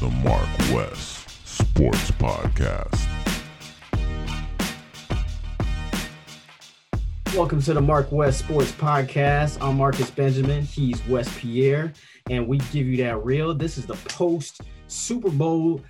the Mark West Sports Podcast. Welcome to the Mark West Sports Podcast. I'm Marcus Benjamin. He's Wes Pierre, and we give you that real. This is the post Super Bowl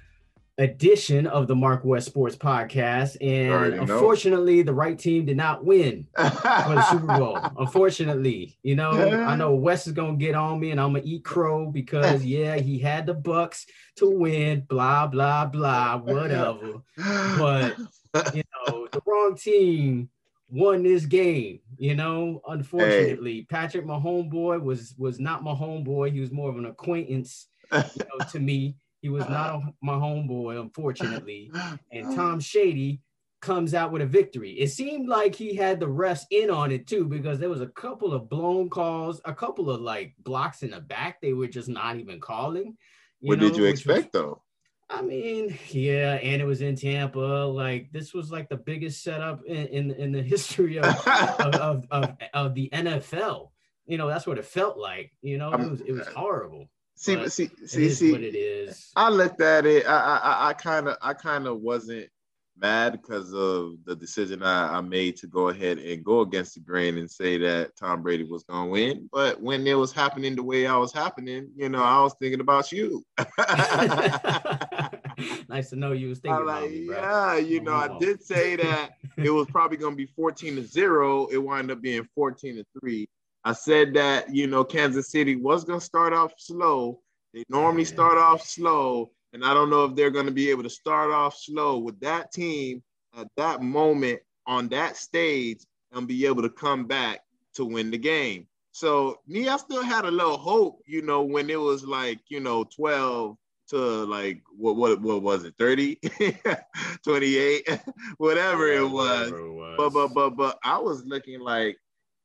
edition of the Mark West Sports Podcast. And unfortunately, know. the right team did not win for the Super Bowl. Unfortunately, you know, I know Wes is gonna get on me and I'm gonna eat crow because yeah, he had the Bucks to win, blah, blah, blah, whatever. But you know, the wrong team won this game. You know, unfortunately, hey. Patrick, my homeboy, was was not my homeboy. He was more of an acquaintance, you know, to me. He was not uh-huh. a, my homeboy, unfortunately. Oh. And Tom Shady comes out with a victory. It seemed like he had the refs in on it too, because there was a couple of blown calls, a couple of like blocks in the back. They were just not even calling. what know, did you expect was, though? I mean, yeah, and it was in Tampa. Like this was like the biggest setup in in, in the history of, of, of, of, of the NFL. You know, that's what it felt like. You know, it was it was horrible. See, see, see, see. What it is. I looked at it. I, I, I kind of, I kind of wasn't mad because of the decision I, I, made to go ahead and go against the grain and say that Tom Brady was going to win. But when it was happening the way I was happening, you know, I was thinking about you. nice to know you was thinking like, about me, bro. Yeah, you know, I did say that it was probably going to be 14 to 0. It wound up being 14 to 3. I said that, you know, Kansas City was going to start off slow. They normally start off slow. And I don't know if they're going to be able to start off slow with that team at that moment on that stage and be able to come back to win the game. So me, I still had a little hope, you know, when it was like, you know, 12 to like what what what was it 30 28 whatever, it was. whatever it was but but but but i was looking like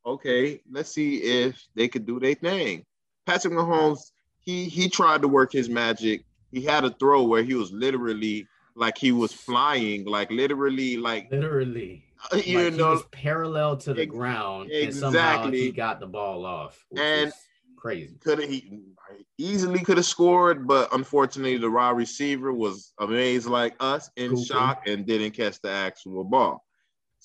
okay, let's see if they could do their thing. Patrick Mahomes, he he tried to work his magic. He had a throw where he was literally like he was flying, like literally, like literally. Uh, you like know, parallel to the ex- ground, exactly. and somehow he got the ball off, and crazy. Could he easily could have scored, but unfortunately, the raw receiver was amazed like us in shock and didn't catch the actual ball.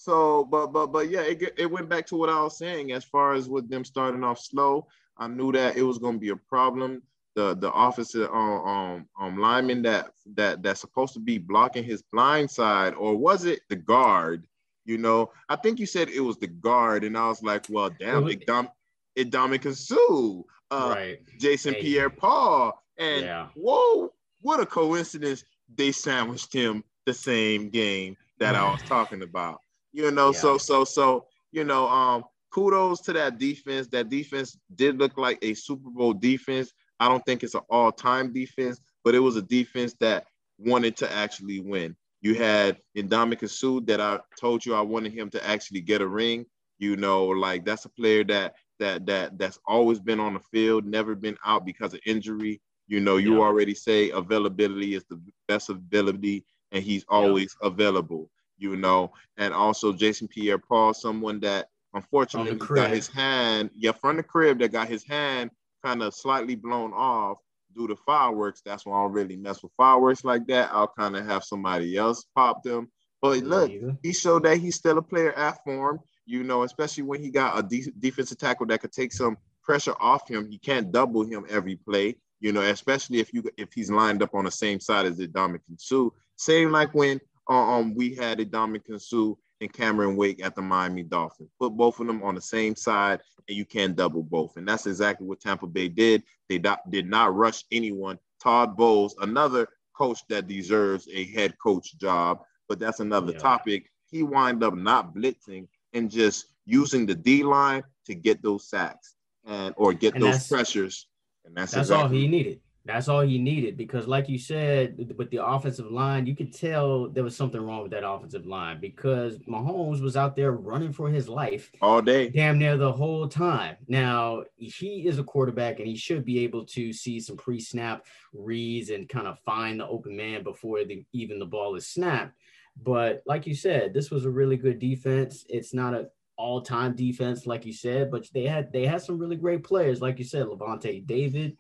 So, but but but yeah, it it went back to what I was saying as far as with them starting off slow. I knew that it was going to be a problem. The the officer um, um um lineman that that that's supposed to be blocking his blind side, or was it the guard? You know, I think you said it was the guard, and I was like, well, damn, it dom it Ndamukong Suh, uh, right. Jason hey. Pierre Paul, and yeah. whoa, what a coincidence! They sandwiched him the same game that I was talking about. You know, yeah. so so so you know, um, kudos to that defense. That defense did look like a Super Bowl defense. I don't think it's an all-time defense, but it was a defense that wanted to actually win. You had Ndamukong Suh that I told you I wanted him to actually get a ring. You know, like that's a player that that that that's always been on the field, never been out because of injury. You know, you yeah. already say availability is the best ability, and he's always yeah. available you know, and also Jason Pierre Paul, someone that unfortunately got his hand, yeah, from the crib that got his hand kind of slightly blown off due to fireworks. That's why I don't really mess with fireworks like that. I'll kind of have somebody else pop them. But look, he showed that he's still a player at form, you know, especially when he got a de- defensive tackle that could take some pressure off him. He can't double him every play, you know, especially if you if he's lined up on the same side as the Ndamukong Suh. Same like when um, we had a Ndamukong Suh and Cameron Wake at the Miami Dolphins. Put both of them on the same side, and you can't double both. And that's exactly what Tampa Bay did. They do- did not rush anyone. Todd Bowles, another coach that deserves a head coach job, but that's another yeah. topic. He wind up not blitzing and just using the D line to get those sacks and or get and those pressures. And that's, that's exactly. all he needed. That's all he needed because, like you said, with the offensive line, you could tell there was something wrong with that offensive line because Mahomes was out there running for his life all day, damn near the whole time. Now, he is a quarterback and he should be able to see some pre snap reads and kind of find the open man before the, even the ball is snapped. But, like you said, this was a really good defense. It's not a all time defense, like you said, but they had they had some really great players, like you said, Lavonte David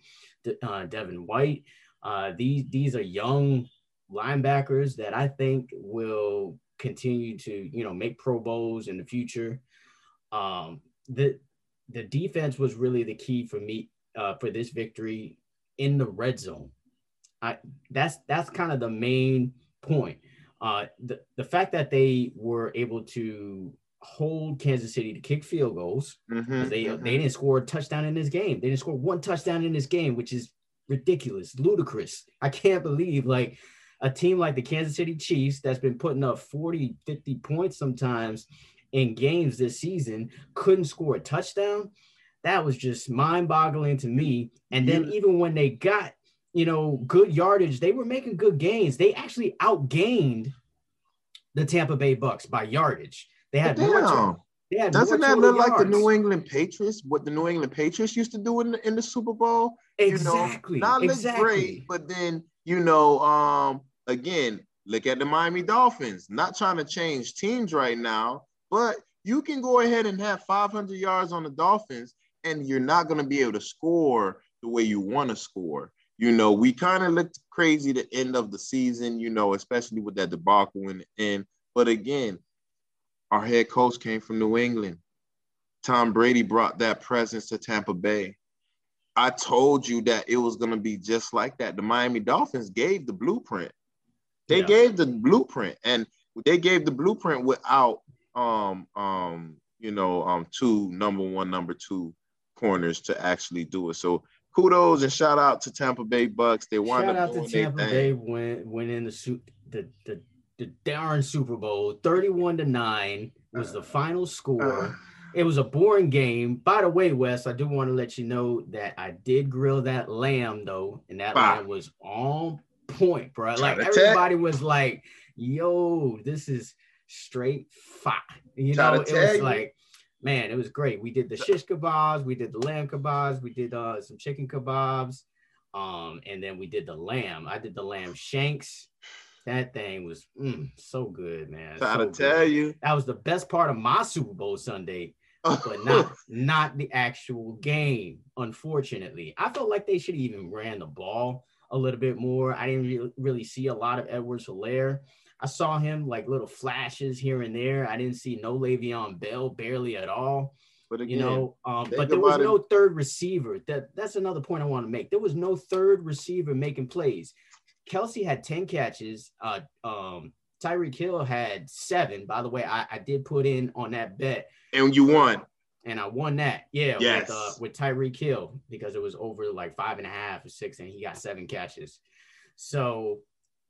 uh, Devin White. Uh, these these are young linebackers that I think will continue to you know make Pro Bowls in the future. Um, the the defense was really the key for me uh, for this victory in the red zone. I that's that's kind of the main point. Uh, the the fact that they were able to hold Kansas City to kick field goals. Mhm, They mhm. they didn't score a touchdown in this game. They didn't score one touchdown in this game, which is ridiculous, ludicrous. I can't believe like a team like the Kansas City Chiefs that's been putting up 40, 50 points sometimes in games this season couldn't score a touchdown. That was just mind-boggling to me. And then You- even when they got, you know, good yardage, they were making good gains. They actually outgained the Tampa Bay Bucks by yardage. They had more Damn. to- they had Doesn't more that look like the. New England Patriots? What the New England Patriots used to do in the, in the Super Bowl? Exactly. You know, not look exactly. great, but then you know, um, again, look at the Miami Dolphins. Not trying to change teams right now, but you can go ahead and have 500 yards on the Dolphins, and you're not going to be able to score the way you want to score. You know, we kind of looked crazy the end of the season, you know, especially with that debacle in the end. But again, our head coach came from New England. Tom Brady brought that presence to Tampa Bay. I told you that it was going to be just like that. The Miami Dolphins gave the blueprint. They Yeah. gave the blueprint, and they gave the blueprint without, um, um, you know, um, two number one, number two corners to actually do it. So kudos and shout out to Tampa Bay Bucks. They wound Shout up out to Tampa. Bay win winning the suit the the the darn Super Bowl 31 to 9 was the final score. Uh, It was a boring game. By the way, Wes, I do want to let you know that I did grill that lamb though, and that Wow. lamb was on point, bro. Like everybody was like, "Yo, this is straight fire." You know, it was you. like, man, it was great. We did the shish kebabs, we did the lamb kebabs, we did uh some chicken kebabs, um, and then we did the lamb. I did the lamb shanks. That thing was mm, so good, man. Trying so to tell good. you, That was the best part of my Super Bowl Sunday but not not the actual game. Unfortunately, I felt like they should have even ran the ball a little bit more. I didn't re- really see a lot of Edwards Helaire. I saw him like little flashes here and there. I didn't see no Le'Veon Bell barely at all. but again, You know, um, but there was about it. no third receiver. That that's another point I want to make. There was no third receiver making plays. Kelce had 10 catches. Uh, um, Tyreek Hill had seven. By the way, I, I did put in on that bet and you won. and I won that. Yeah, Yes. with uh, with Tyreek Hill because it was over like five and a half or six, and he got seven catches. So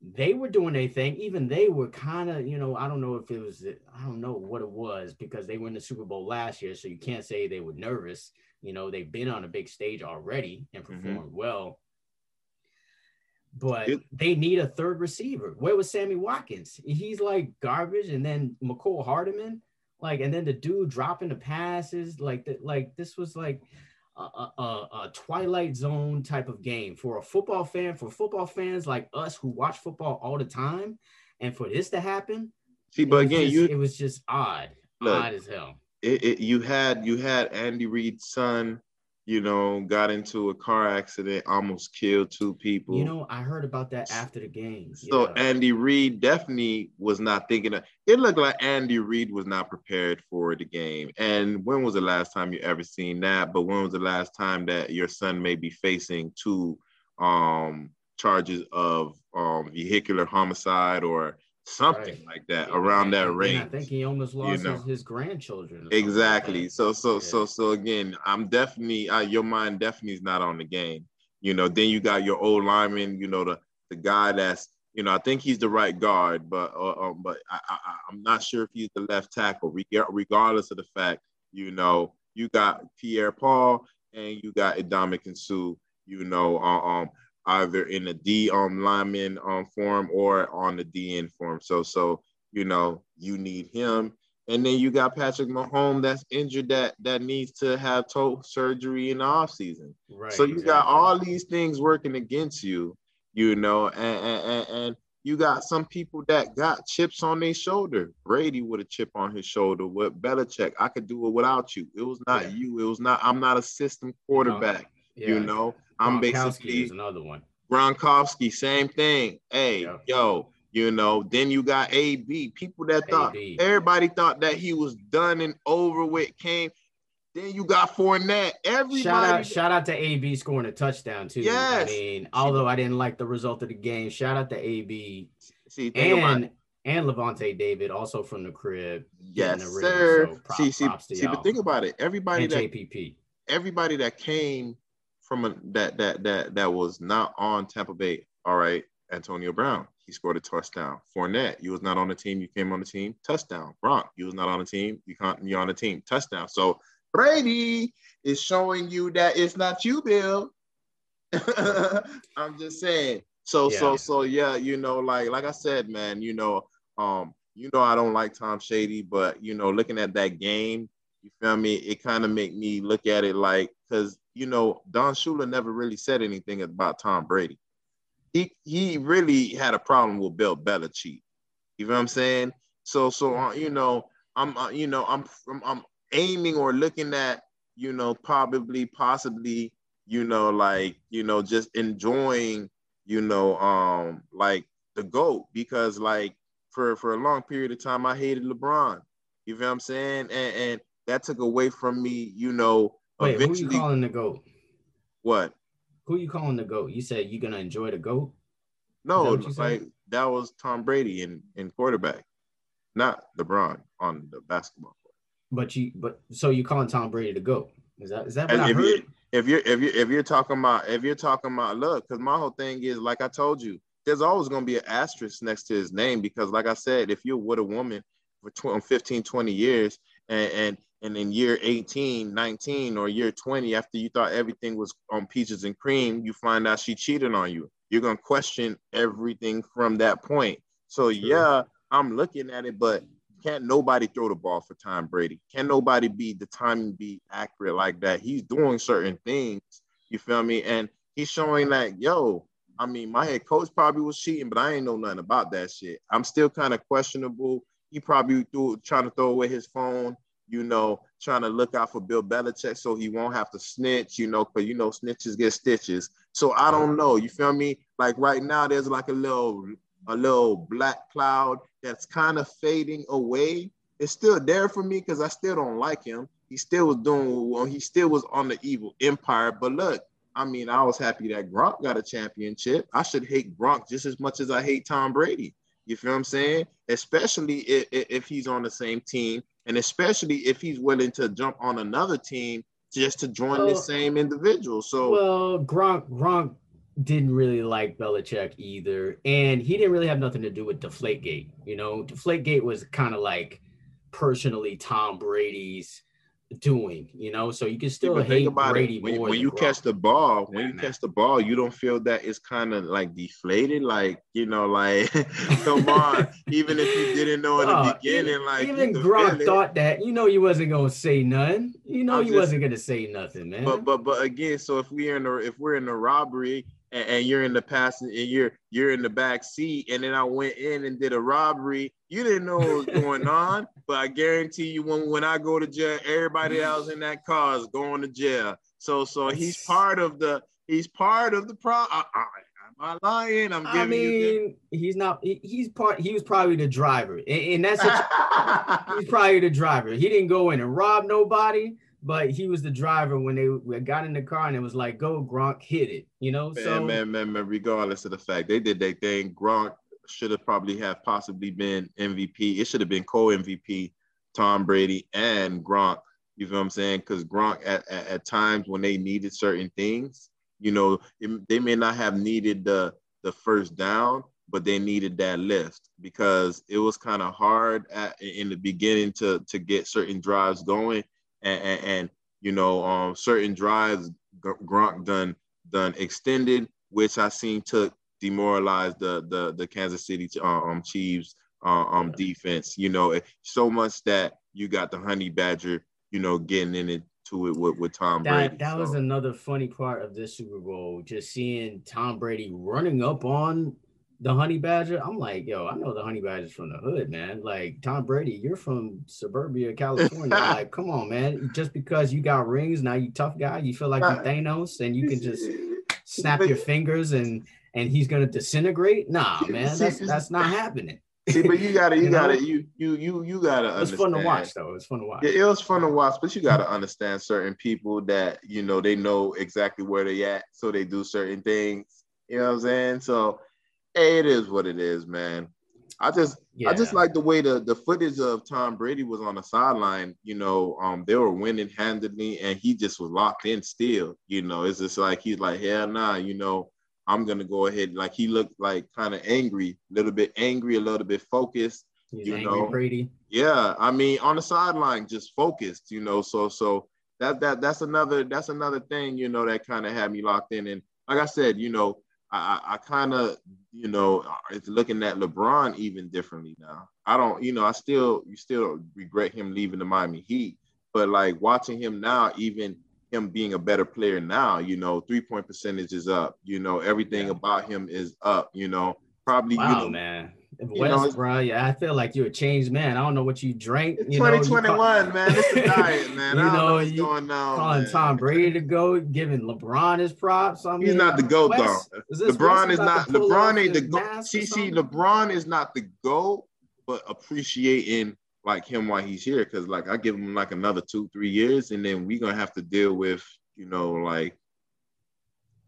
they were doing their thing. Even they were kind of, you know, I don't know if it was, I don't know what it was because they were in the Super Bowl last year, so you can't say they were nervous. You know, they've been on a big stage already and Mhm. performed well. But It- they need a third receiver. Where was Sammy Watkins? He's like garbage, and then Mecole Hardman, like, and then the dude dropping the passes, like that. Like this was like a, a, a- Twilight Zone type of game for a football fan. For football fans like us who watch football all the time, and for this to happen, See, but again, just- you it was just odd, Look. odd as hell. it, it, you had you had Andy Reid's son, you know, got into a car accident, almost killed two people. You know, I heard about that after the game. so Yeah. Andy Reid definitely was not thinking of it looked like Andy Reid was not prepared for the game. And when was the last time you ever seen that? But when was the last time that your son may be facing two um charges of um vehicular homicide or something Right. like that Yeah, around and- that and range? I think he almost lost know. his, his grandchildren. something like Exactly. So so Yeah. so so again, I'm definitely uh, your mind definitely is not on the game. You know, then you got your old lineman. You know, the the guy that's you know I think he's the right guard, but uh, um, but I, I I'm not sure if he's the left tackle. Reg- Regardless of the fact, you know, you got Pierre Paul and you got Adamic Sue. You know, uh, um either in the D um lineman um form or on the DN form. So so you know you need him. And then you got Patrick Mahomes that's injured that that needs to have toe surgery in the offseason. Right. so you got all these things working against you, you know, and, and, and, you got some people that got chips on their shoulder. Brady with a chip on his shoulder. With Belichick, I could do it without you. It was not Yeah. you. It was not. I'm not a system quarterback. Yeah. You know, I'm basically is another one. Gronkowski, same thing. Hey, Yeah. yo, you know, then you got AB. People that thought AB. everybody thought that he was done and over with came. Then you got Fournette. Everybody Shout out, shout out to AB scoring a touchdown too. Yes. I mean, although I didn't like the result of the game, shout out to AB see, think and and Lavonte David also from the crib. yes, the sir. so prop- see, see, see, but think about it. Everybody And that JPP. everybody that came from a that that that that was not on Tampa Bay. All right, Antonio Brown, he scored a touchdown. Fournette, you was not on the team, you came on the team, touchdown. Gronk, you was not on the team, you can't you on the team, touchdown. So Brady is showing you that it's not you, Bill. I'm just saying. So Yeah. so so yeah, you know, like like I said, man, you know, um, you know, I don't like Tom Shady, but you know, looking at that game, you feel me? It kind of make me look at it like because you know Don Shula never really said anything about Tom Brady. He he really had a problem with Bill Belichick. You know what I'm saying? So so uh, you know I'm uh, you know I'm, I'm I'm aiming or looking at you know probably possibly you know like you know just enjoying you know um like the goat because like for for a long period of time I hated LeBron. You feel what I'm saying? And and that took away from me, you know, Oh, Wait, who you calling the goat? what? Who you calling the goat? You said you're gonna enjoy the goat. No, what you said? like that was Tom Brady in, in quarterback, not LeBron on the basketball court. But you but so you calling Tom Brady the goat? Is that is that what I if heard? you if you're if you if you're talking about if you're talking about look, because my whole thing is like I told you, there's always gonna be an asterisk next to his name because like I said, if you're with a woman for 20, 15, 20 years and and and in year 18, 19, or year 20, after you thought everything was on peaches and cream, you find out she cheated on you. You're gonna question everything from that point. So yeah, I'm looking at it, but can't nobody throw the ball for Tom Brady? Can nobody be the timing be accurate like that? He's doing certain things, you feel me? And he's showing that, yo, I mean, my head coach probably was cheating, but I ain't know nothing about that shit. I'm still kind of questionable. He probably threw, trying to throw away his phone, you know, trying to look out for Bill Belichick so he won't have to snitch, you know, because you know snitches get stitches. So I don't know. You feel me? Like right now, there's like a little a little black cloud that's kind of fading away. It's still there for me because I still don't like him. He still was doing well, he still was on the evil empire. But look, I mean, I was happy that Gronk got a championship. I should hate Gronk just as much as I hate Tom Brady. You feel what I'm saying? Especially if, if, if he's on the same team, and especially if he's willing to jump on another team just to join Well- the same individual. So Well, Gronk Gronk didn't really like Belichick either, and he didn't really have nothing to do with Deflategate. You know, Deflategate was kind of like personally Tom Brady's doing. You know, so you can still but hate about Brady it. When, more. when you catch the ball, when you catch the ball, you don't feel that it's kind of like deflated. Like you know, like come on. Even if you didn't know in the beginning, even, like even Gronk thought that. You know, you wasn't gonna say nothing. You know, I'm you just- wasn't gonna say nothing, man. But but but again, so if we're in a if we're in a robbery and, and you're in the passenger and you're you're in the back seat, and then I went in and did a robbery, you didn't know what was going on. But I guarantee you, when when I go to jail, everybody else in that car is going to jail. So so he's part of the he's part of the pro. I, I, am I lying? I'm giving I you. mean, he's not. he- he's part. He was probably the driver, and, and that's The- he's probably the driver. He didn't go in and rob nobody, but he was the driver when they we got in the car and it was like, "Go Gronk, hit it," you know. Man, so man, man, man, regardless of the fact they did their thing, Gronk should have probably have possibly been MVP. It should have been co-MVP, Tom Brady and Gronk. You feel what I'm saying? Because Gronk at, at, at times when they needed certain things, you know, it- they may not have needed the the first down, but they needed that lift because it was kind of hard at, in the beginning to to get certain drives going, and, and, and you know, um, certain drives Gr- Gronk done done extended, which I seen took demoralized the the the Kansas City uh, um Chiefs uh, um defense. You know, so much that you got the Honey Badger, you know, getting in into it with, with Tom Brady. that that was another funny part of this Super Bowl. Just seeing Tom Brady running up on the Honey Badger. I'm like, yo, I know the Honey Badger's from the hood, man. Like Tom Brady, you're from suburbia, California. like, come on, man. Just because you got rings, now you tough guy, you feel like you Thanos, and you can just snap your fingers and and he's gonna disintegrate. Nah, man, that's that's not happening. See, but you gotta, you, you gotta, you you you you gotta. It's fun to watch, though. It's fun to watch. Yeah, it was fun to watch, but you gotta understand certain people that you know they know exactly where they at, so they do certain things. You know what I'm saying? So, hey, it is what it is, man. I just, yeah. I just like the way the the footage of Tom Brady was on the sideline. You know, um, they were winning handedly, and he just was locked in still. You know, it's just like he's like, hell nah, you know I'm gonna go ahead. Like he looked like kind of angry, a little bit angry, a little bit focused. He's you know, Brady. Yeah, I mean, on the sideline, just focused. You know, so so that that that's another that's another thing. You know, that kind of had me locked in. And like I said, you know, I I kind of you know uh, it's looking at LeBron even differently now. I don't, you know, I still you still regret him leaving the Miami Heat, but like watching him now, even him being a better player now. You know, three point percentage is up. You know, everything yeah. about him is up. You know, probably. Wow, you know, man. Wes, know, bro, yeah, I feel like you're a changed man. I don't know what you drank. You 2021, know, man. This is diet, man. you know, know what's you going on, calling man. Tom Brady to go, giving LeBron his props. I mean, he's not the uh, goat Wes, though. Is LeBron is not. LeBron ain't the goat. See, see, LeBron is not the goat, but appreciating like him while he's here because like I give him like another two, three years, and then we gonna have to deal with you know like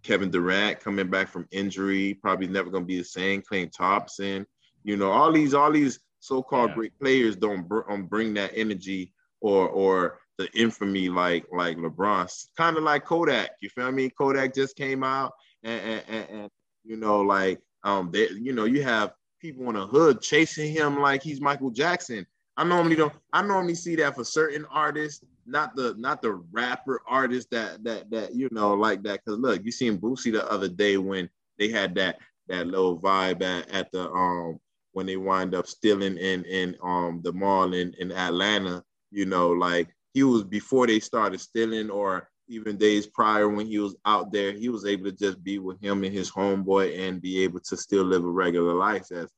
Kevin Durant coming back from injury, probably never gonna be the same. Klay Thompson, you know, all these all these so-called yeah. great players don't br- um, bring that energy or or the infamy like like LeBron, kind of like Kodak. You feel me? Kodak just came out, and, and, and, and you know, like um, they, you know, you have people in the hood chasing him like he's Michael Jackson. I normally don't. I normally see that for certain artists, not the not the rapper artists that that that you know like that. Because look, you seen Boosie the other day when they had that that little vibe at, at the um when they wind up stealing in in um the mall in in Atlanta. You know, like he was before they started stealing, or even days prior when he was out there, he was able to just be with him and his homeboy and be able to still live a regular life as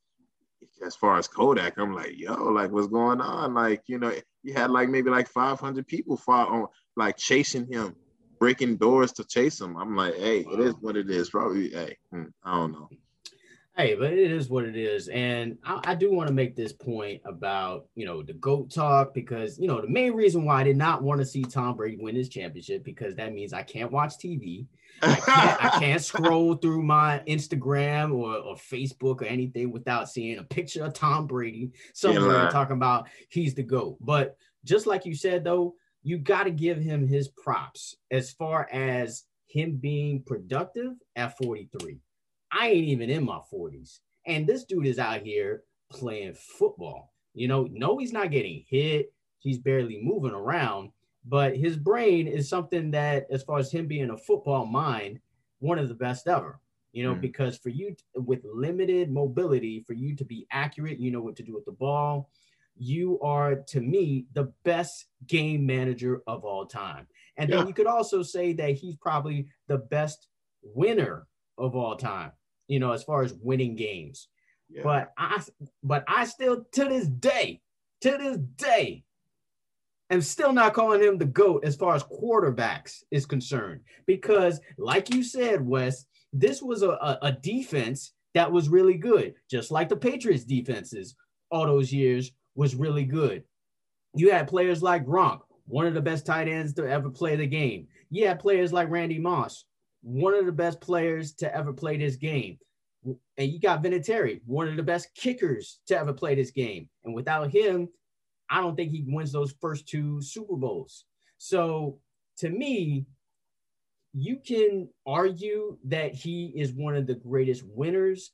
as far as Kodak, I'm like, yo, like what's going on? Like, you know, you had like maybe like 500 people fought on like chasing him, breaking doors to chase him. I'm like, hey, it is what it is. Probably, hey, hmm, I don't know. Hey, but it is what it is. And I, I do want to make this point about, you know, the GOAT talk because, you know, the main reason why I did not want to see Tom Brady win his championship because that means I can't watch TV. I can't, I can't scroll through my Instagram or, or Facebook or anything without seeing a picture of Tom Brady somewhere yeah, talking about he's the GOAT. But just like you said, though, you got to give him his props as far as him being productive at 43. I ain't even in my 40s. And this dude is out here playing football. You know, no, he's not getting hit. He's barely moving around, but his brain is something that, as far as him being a football mind, one of the best ever. You know, mm. because for you with limited mobility, for you to be accurate, you know what to do with the ball. You are, to me, the best game manager of all time. And yeah. then you could also say that he's probably the best winner of all time you know, as far as winning games. Yeah. But I but I still to this day, to this day, am still not calling him the GOAT as far as quarterbacks is concerned. Because, like you said, Wes, this was a, a, a defense that was really good, just like the Patriots defenses all those years was really good. You had players like Gronk, one of the best tight ends to ever play the game. You had players like Randy Moss, one of the best players to ever play this game. And you got Vinatieri, one of the best kickers to ever play this game. And without him, I don't think he wins those first two Super Bowls. So to me, you can argue that he is one of the greatest winners,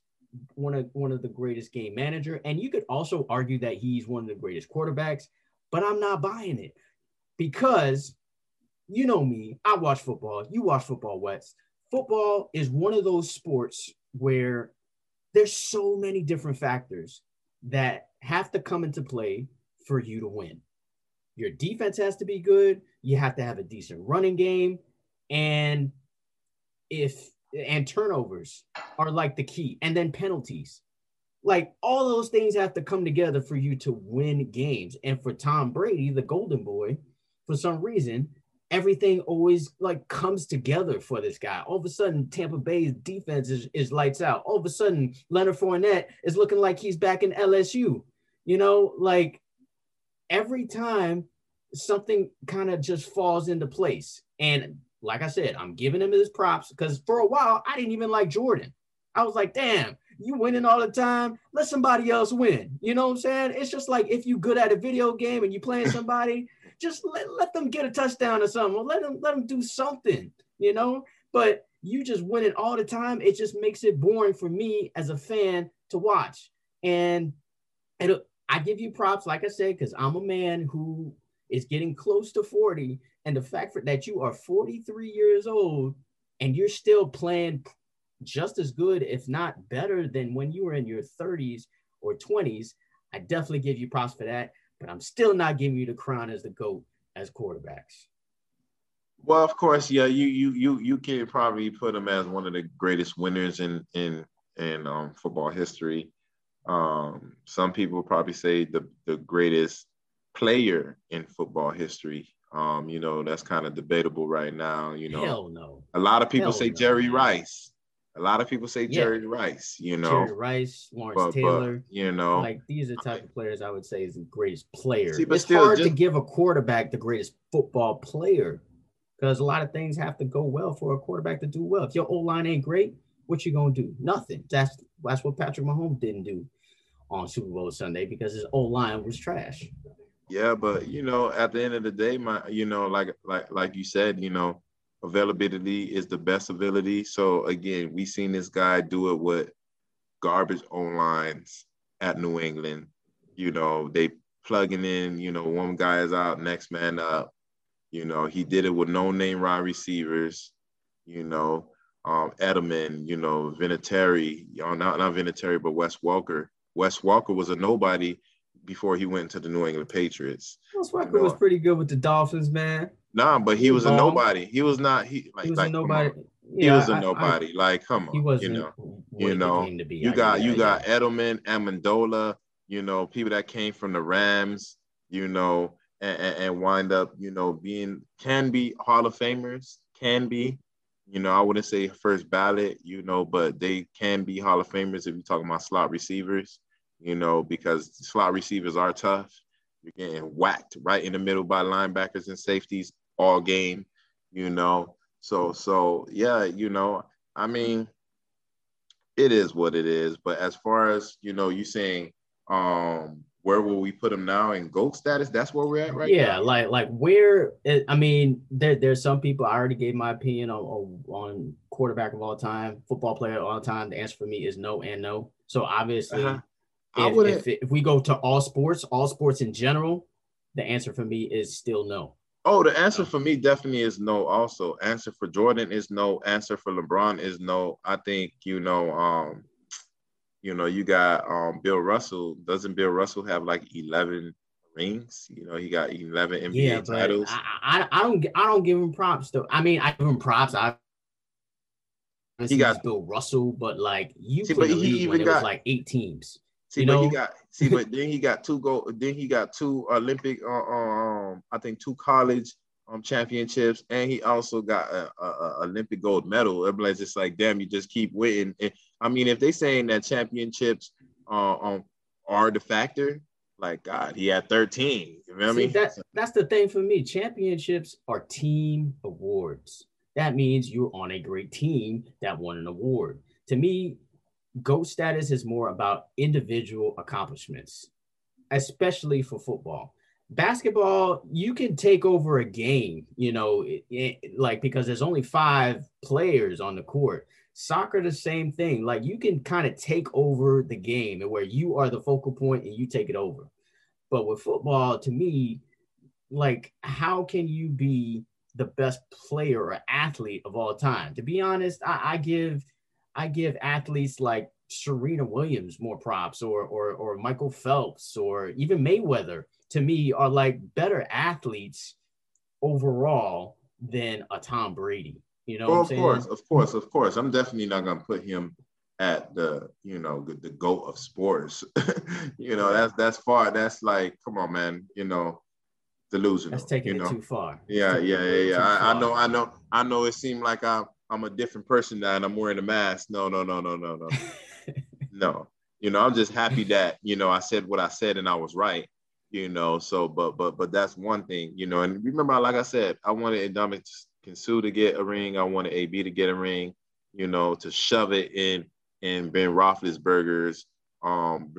one of one of the greatest game manager, and you could also argue that he's one of the greatest quarterbacks, but I'm not buying it because you know me, I watch football. You watch football, Wes. Football is one of those sports where there's so many different factors that have to come into play for you to win. Your defense has to be good. You have to have a decent running game. And if and turnovers are like the key, and then penalties. Like all those things have to come together for you to win games. And for Tom Brady, the golden boy, for some reason, everything always like comes together for this guy. All of a sudden, Tampa Bay's defense is, is lights out. All of a sudden, Leonard Fournette is looking like he's back in LSU. You know, like every time something kind of just falls into place. And like I said, I'm giving him his props because for a while I didn't even like Jordan. I was like, damn, you winning all the time. Let somebody else win. You know what I'm saying? It's just like if you good at a video game and you playing somebody, just let, let them get a touchdown or something. Or let them let them do something, you know. But you just win it all the time, it just makes it boring for me as a fan to watch. And it, I give you props, like I said, because I'm a man who is getting close to 40. And the fact that you are 43 years old and you're still playing just as good, if not better, than when you were in your 30s or 20s, I definitely give you props for that. But I'm still not giving you the crown as the GOAT as quarterbacks. Well, of course, yeah, you you you you can probably put him as one of the greatest winners in in in um, football history. Um, some people probably say the the greatest player in football history. Um, you know, that's kind of debatable right now. You know, Hell no. A lot of people Hell say no, Jerry man. Rice. A lot of people say Yeah. Jerry Rice. You know, Jerry Rice, Lawrence but, Taylor. but you know, like these are the type of players I would say is the greatest player. See, but it's still, hard to give a quarterback the greatest football player because a lot of things have to go well for a quarterback to do well. If your old line ain't great, what you gonna do? Nothing. That's that's what Patrick Mahomes didn't do on Super Bowl Sunday because his old line was trash. Yeah, but you know, at the end of the day, my you know, like like like you said, you know, availability is the best ability. So again, we seen this guy do it with garbage on lines at New England. You know, they plugging in, you know, one guy is out, next man up. You know, he did it with no name wide receivers, you know, um, Edelman, you know, Vinatieri, you know, not, not Vinatieri, but Wes Walker. Wes Walker was a nobody before he went to the New England Patriots. Wes Walker was pretty good with the Dolphins, man. Nah, but he was a nobody. He was not. He like He was like a nobody. on. He was a I- I- nobody. like come on. he wasn't. You know. you know. You I got you got Edelman, Amendola. You know, people that came from the Rams. You know, and, and, and wind up. You know, being can be Hall of Famers. Can be. You know, I wouldn't say first ballot. You know, but they can be Hall of Famers if you're talking about slot receivers. You know, because slot receivers are tough. You're getting whacked right in the middle by linebackers and safeties all game, you know. So so yeah, you know, I mean, it is what it is. But as far as you know, you saying um where will we put him now in GOAT status? That's where we're at right now. yeah, now. like like where I mean, there there's some people I already gave my opinion on, on quarterback of all time, football player of all time. The answer for me is no and no. So obviously, Uh-huh. If, if if we go to all sports, all sports in general, the answer for me is still no. Oh, the answer for me definitely is no. Also, answer for Jordan is no. Answer for LeBron is no. I think you know, um, you know, you got um Bill Russell. Doesn't Bill Russell have like eleven rings? You know, he got eleven NBA yeah, titles. I, I I don't I don't give him props though. I mean, I give him props. I He got- Bill Russell, but like you See, but he even got- like eight teams. See, you but he got see, but then he got two gold. Then he got two Olympic, uh, um, I think two college um championships, and he also got a, a, a Olympic gold medal. Everybody's just like, damn, you just keep winning. And, I mean, if they saying that championships uh, um are the factor, like God, he had thirteen. You know what I mean? that, that's the thing for me. Championships are team awards. That means you're on a great team that won an award. To me, GOAT status is more about individual accomplishments, especially for football. Basketball, you can take over a game, you know, it- it- like because there's only five players on the court. Soccer, the same thing. Like you can kind of take over the game and where you are the focal point and you take it over. But with football, to me, like how can you be the best player or athlete of all time? To be honest, I, I give I give athletes like Serena Williams more props or or or Michael Phelps or even Mayweather to me are like better athletes overall than a Tom Brady. You know Well, what I'm of course, of course, of course. I'm definitely not gonna put him at the, you know, the, goat of sports. you know, that's that's far. That's like, come on, man. You know, delusional. That's taking you know? it too far. Yeah, yeah, yeah, yeah. I, I, know, I know, I know. It seemed like I'm I'm a different person now, and I'm wearing a mask. No, no, no, no, no, no, no. You know, I'm just happy that you know I said what I said and I was right. You know, so but but but that's one thing. You know, and remember, like I said, I wanted Ndamukong Suh to get a ring. I wanted AB to get a ring. You know, to shove it in in Ben Roethlisberger's um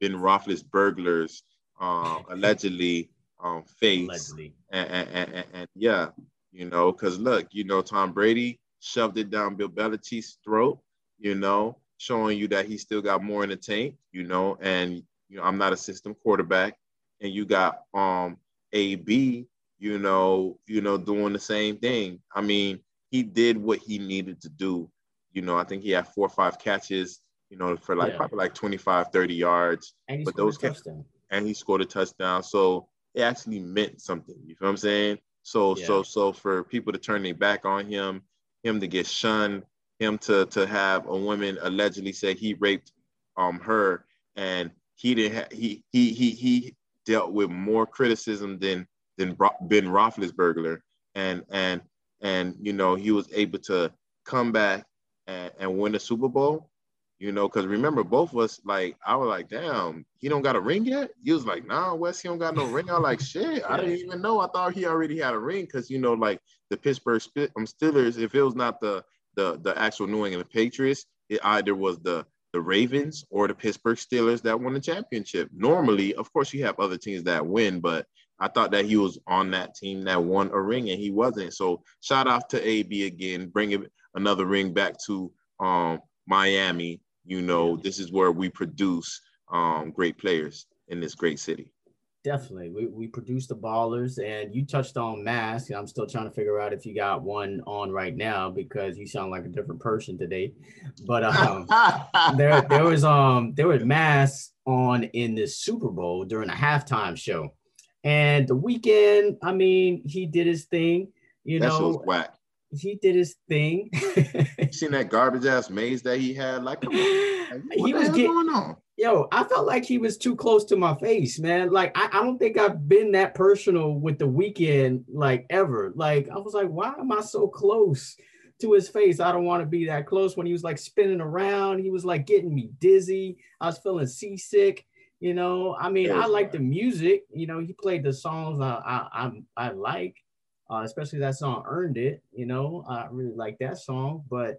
Ben Roethlisberger's um allegedly um face. Allegedly. And, and, and, and yeah, you know, because look, you know, Tom Brady shoved it down Bill Belichick's throat, you know, showing you that he still got more in the tank, you know, and you know, I'm not a system quarterback. And you got um AB, you know, you know, doing the same thing. I mean, he did what he needed to do. You know, I think he had four or five catches, you know, for like yeah. probably like 25, 30 yards. And but those touchdown. and he scored a touchdown. So it actually meant something. You feel what I'm saying? So yeah. so so for people to turn their back on him, him to get shunned, him to to have a woman allegedly say he raped um her, and he didn't ha- he he he he dealt with more criticism than than Ben Roethlisberger, and and and you know he was able to come back and, and win the Super Bowl you know, because remember, both of us, like, I was like, damn, he don't got a ring yet? He was like, nah, Wes, he don't got no ring. I was like, shit, I didn't even know. I thought he already had a ring because, you know, like the Pittsburgh um, Steelers, if it was not the the the actual New England Patriots, it either was the the Ravens or the Pittsburgh Steelers that won the championship. Normally, of course, you have other teams that win, but I thought that he was on that team that won a ring and he wasn't. So shout out to AB again, bringing another ring back to um, Miami you know, this is where we produce um, great players in this great city. Definitely. We, we produce the ballers, and you touched on masks. I'm still trying to figure out if you got one on right now because you sound like a different person today. But um, there there was um there was masks on in the Super Bowl during a halftime show, and the Weeknd, I mean, he did his thing. You that know, whack he did his thing. you seen that garbage ass maze that he had? Like, come on. What he was getting, going on? Yo, I felt like he was too close to my face, man. Like, I, I don't think I've been that personal with the Weeknd, like ever. Like, I was like, why am I so close to his face? I don't want to be that close. When he was like spinning around, he was like getting me dizzy. I was feeling seasick. You know, I mean, I like the music. You know, he played the songs I I I, I like uh, especially that song "Earned It." You know, I really like that song. But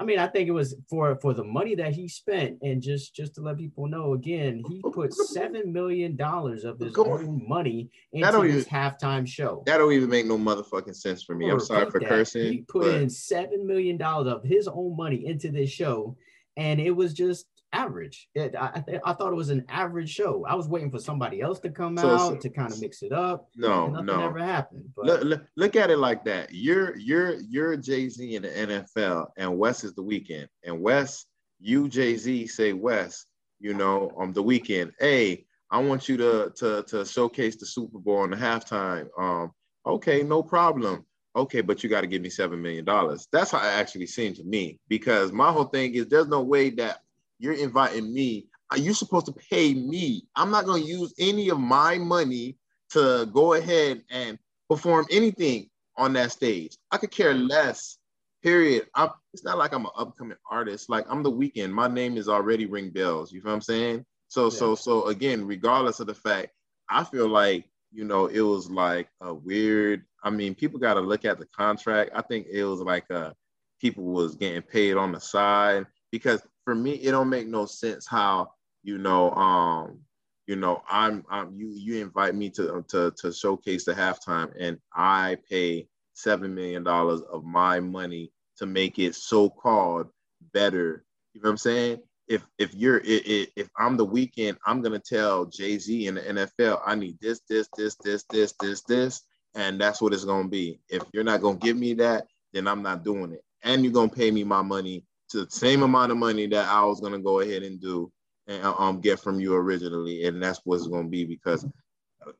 I mean, I think it was for for the money that he spent, and just just to let people know again, he put seven million dollars of his own money into his even, halftime show. That don't even make no motherfucking sense for me. I'm sorry for that. cursing. He put but... in seven million dollars of his own money into this show, and it was just average. It, I, I thought it was an average show. I was waiting for somebody else to come so, out so, to kind of mix it up. No, nothing no, ever happened. But look, look, look, at it like that. You're you're you're Jay Z in the NFL, and Wes is the Weeknd, And Wes, you Jay Z say Wes, you know, on the weekend. Hey, I want you to to to showcase the Super Bowl on the halftime. Um, okay, no problem. Okay, but you got to give me seven million dollars. That's how it actually seemed to me because my whole thing is there's no way that you're inviting me. Are You're supposed to pay me. I'm not going to use any of my money to go ahead and perform anything on that stage. I could care less. Period. I'm, it's not like I'm an upcoming artist. Like I'm the Weeknd. My name is already ring bells. You feel what I'm saying? So yeah. so so again, regardless of the fact, I feel like you know it was like a weird. I mean, people got to look at the contract. I think it was like a people was getting paid on the side because for me, it don't make no sense how you know, um, you know, I'm, I'm you you invite me to to to showcase the halftime, and I pay seven million dollars of my money to make it so called better. You know what I'm saying? If if you're if, if I'm the Weeknd, I'm gonna tell Jay Z in the NFL, I need this, this, this, this, this, this, this, and that's what it's gonna be. If you're not gonna give me that, then I'm not doing it. And you're gonna pay me my money the same amount of money that I was gonna go ahead and do and um get from you originally, and that's what it's gonna be because